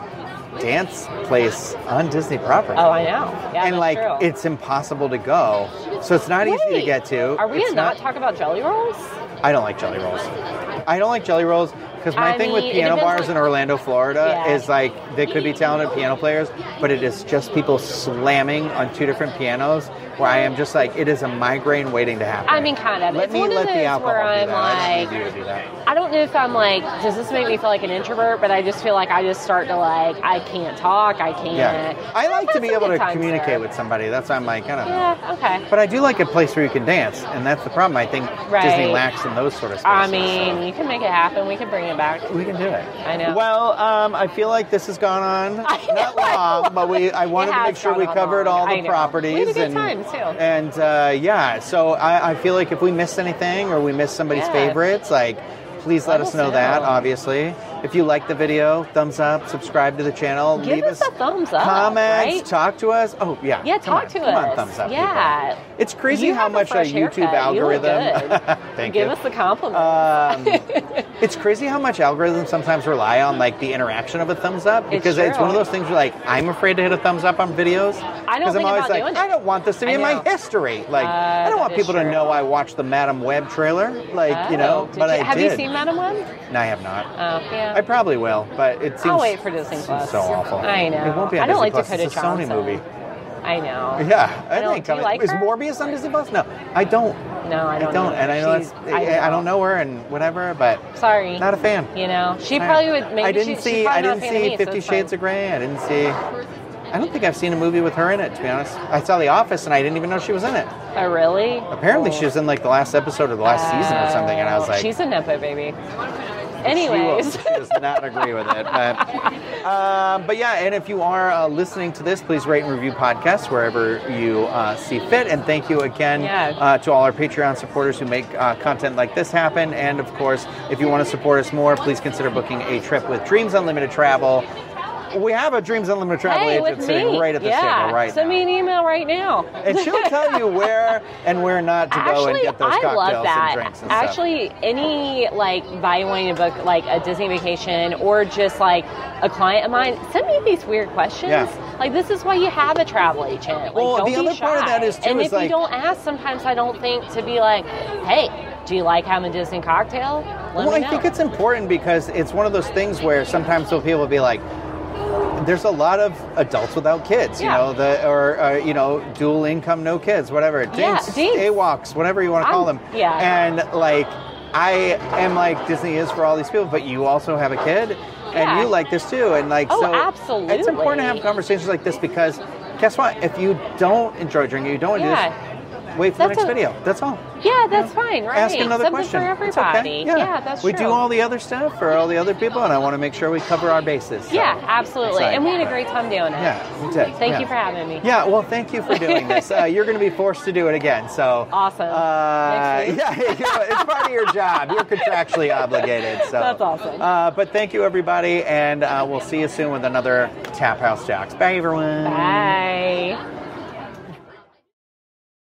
dance place on Disney property. Oh, I know. Yeah, and like true. it's impossible to go, so it's not easy to get to. Are we It's not talk about jelly rolls? I don't like jelly rolls. I don't like jelly rolls because my I thing with mean, it piano bars in Orlando, Florida, Yeah. is like they could be talented piano players, but it is just people slamming on two different pianos. Where I am just like it is a migraine waiting to happen. I mean, kind of. Let It's me one of let the those alcohol where I'm. I like, you do that. I don't know if I'm like, does this make me feel like an introvert? But I just feel like I just start to like, I can't talk, I can't. Yeah, I like to be able to communicate there. with somebody. That's why I'm like, I don't know. Yeah, okay. But I do like a place where you can dance, and that's the problem. I think Right. Disney lacks in those sort of spaces. I mean, you can make it happen. We can bring it back. we can do it. I know. Well, um, I feel like this has gone on not long, but we I wanted to make sure we covered long. all the properties We had a good and time, too. and uh, yeah. So I, I feel like if we missed anything or we missed somebody's Yeah. favorites, like please let, Let us us know, know. that. Obviously, if you like the video, thumbs up, subscribe to the channel, Give leave us a thumbs up, comments, right? talk to us. Oh yeah, Yeah, talk on, to come on, us. thumbs up. Yeah. people. it's crazy You how a much a fresh YouTube haircut. You algorithm. good. Thank Give you. us the compliment. Um, it's crazy how much algorithms sometimes rely on like the interaction of a thumbs up because it's, true. one of those things where like I'm afraid to hit a thumbs up on videos. I don't I'm always like doing. I don't want this to be in my history. Like I Uh, don't want people to know I watched the Madame Web trailer. Like you know, Oh, but you- I have did. you seen Madame Web? No, I have not. Oh, yeah. I probably will, but it seems I'll wait for Disney Plus. so awful. I know. It won't be on I don't Disney like Plus. Dakota it's a Sony movie. I know. Yeah, I, I think do you like is her? Morbius on Disney Plus? No, I don't. No, I I don't. don't, either. and I know that's I, I don't know her and whatever, but Sorry. not a fan. You know, she probably would. Maybe I didn't she, see. I didn't see me, so Fifty fine. Shades of Grey. I didn't see. I don't think I've seen a movie with her in it. To be honest, I saw The Office and I didn't even know she was in it. Oh, really? Apparently, Oh. she was in like the last episode of the last season or something, and I was like, she's a nepo baby. She, will, Anyways, she does not agree with it. But, um, but yeah, and if you are uh, listening to this, please rate and review podcasts wherever you uh, see fit. And thank you again Yeah. uh, to all our Patreon supporters who make uh, content like this happen. And of course, if you want to support us more, please consider booking a trip with Dreams Unlimited Travel. We have a Dreams Unlimited Travel hey, agent sitting right at the yeah. table right Send now. me an email right now. and she'll tell you where and where not to go and get those I cocktails and drinks and stuff. Actually, any like value wanting to book like a Disney vacation or just like a client of mine, send me these weird questions. Yeah. Like this is why you have a travel agent. Like, Well, the other part of that is, too, and is if like- you don't ask, sometimes I don't think to be like, hey, do you like having a Disney cocktail? Let well, I think it's important because it's one of those things where sometimes people will be like, there's a lot of adults without kids, you Yeah. know, the or uh, you know, dual income, no kids, whatever, Yeah, dinks, dinks. AWOCs, whatever you want to call I'm- them. yeah. And like, I am like Disney is for all these people, but you also have a kid, and Yeah. you like this too, and like Oh, so. absolutely. It's important to have conversations like this because, guess what? If you don't enjoy drinking, you don't Yeah. do this. Wait for the next a- video. That's all. Yeah, that's fine, right? Ask another Something question. for It's okay. everybody. Yeah. that's we true. do all the other stuff for all the other people, and I want to make sure we cover our bases. so. Yeah, absolutely. And we had a great time doing it. Yeah, we did. Thank yeah. you for having me. Yeah, well, thank you for doing this. Uh, you're going to be forced to do it again. So Awesome. Uh, yeah, you know, it's part of your job. You're contractually obligated. So That's awesome. Uh, but thank you, everybody, and uh, we'll see you soon with another Tap House Talks. Bye, everyone. Bye.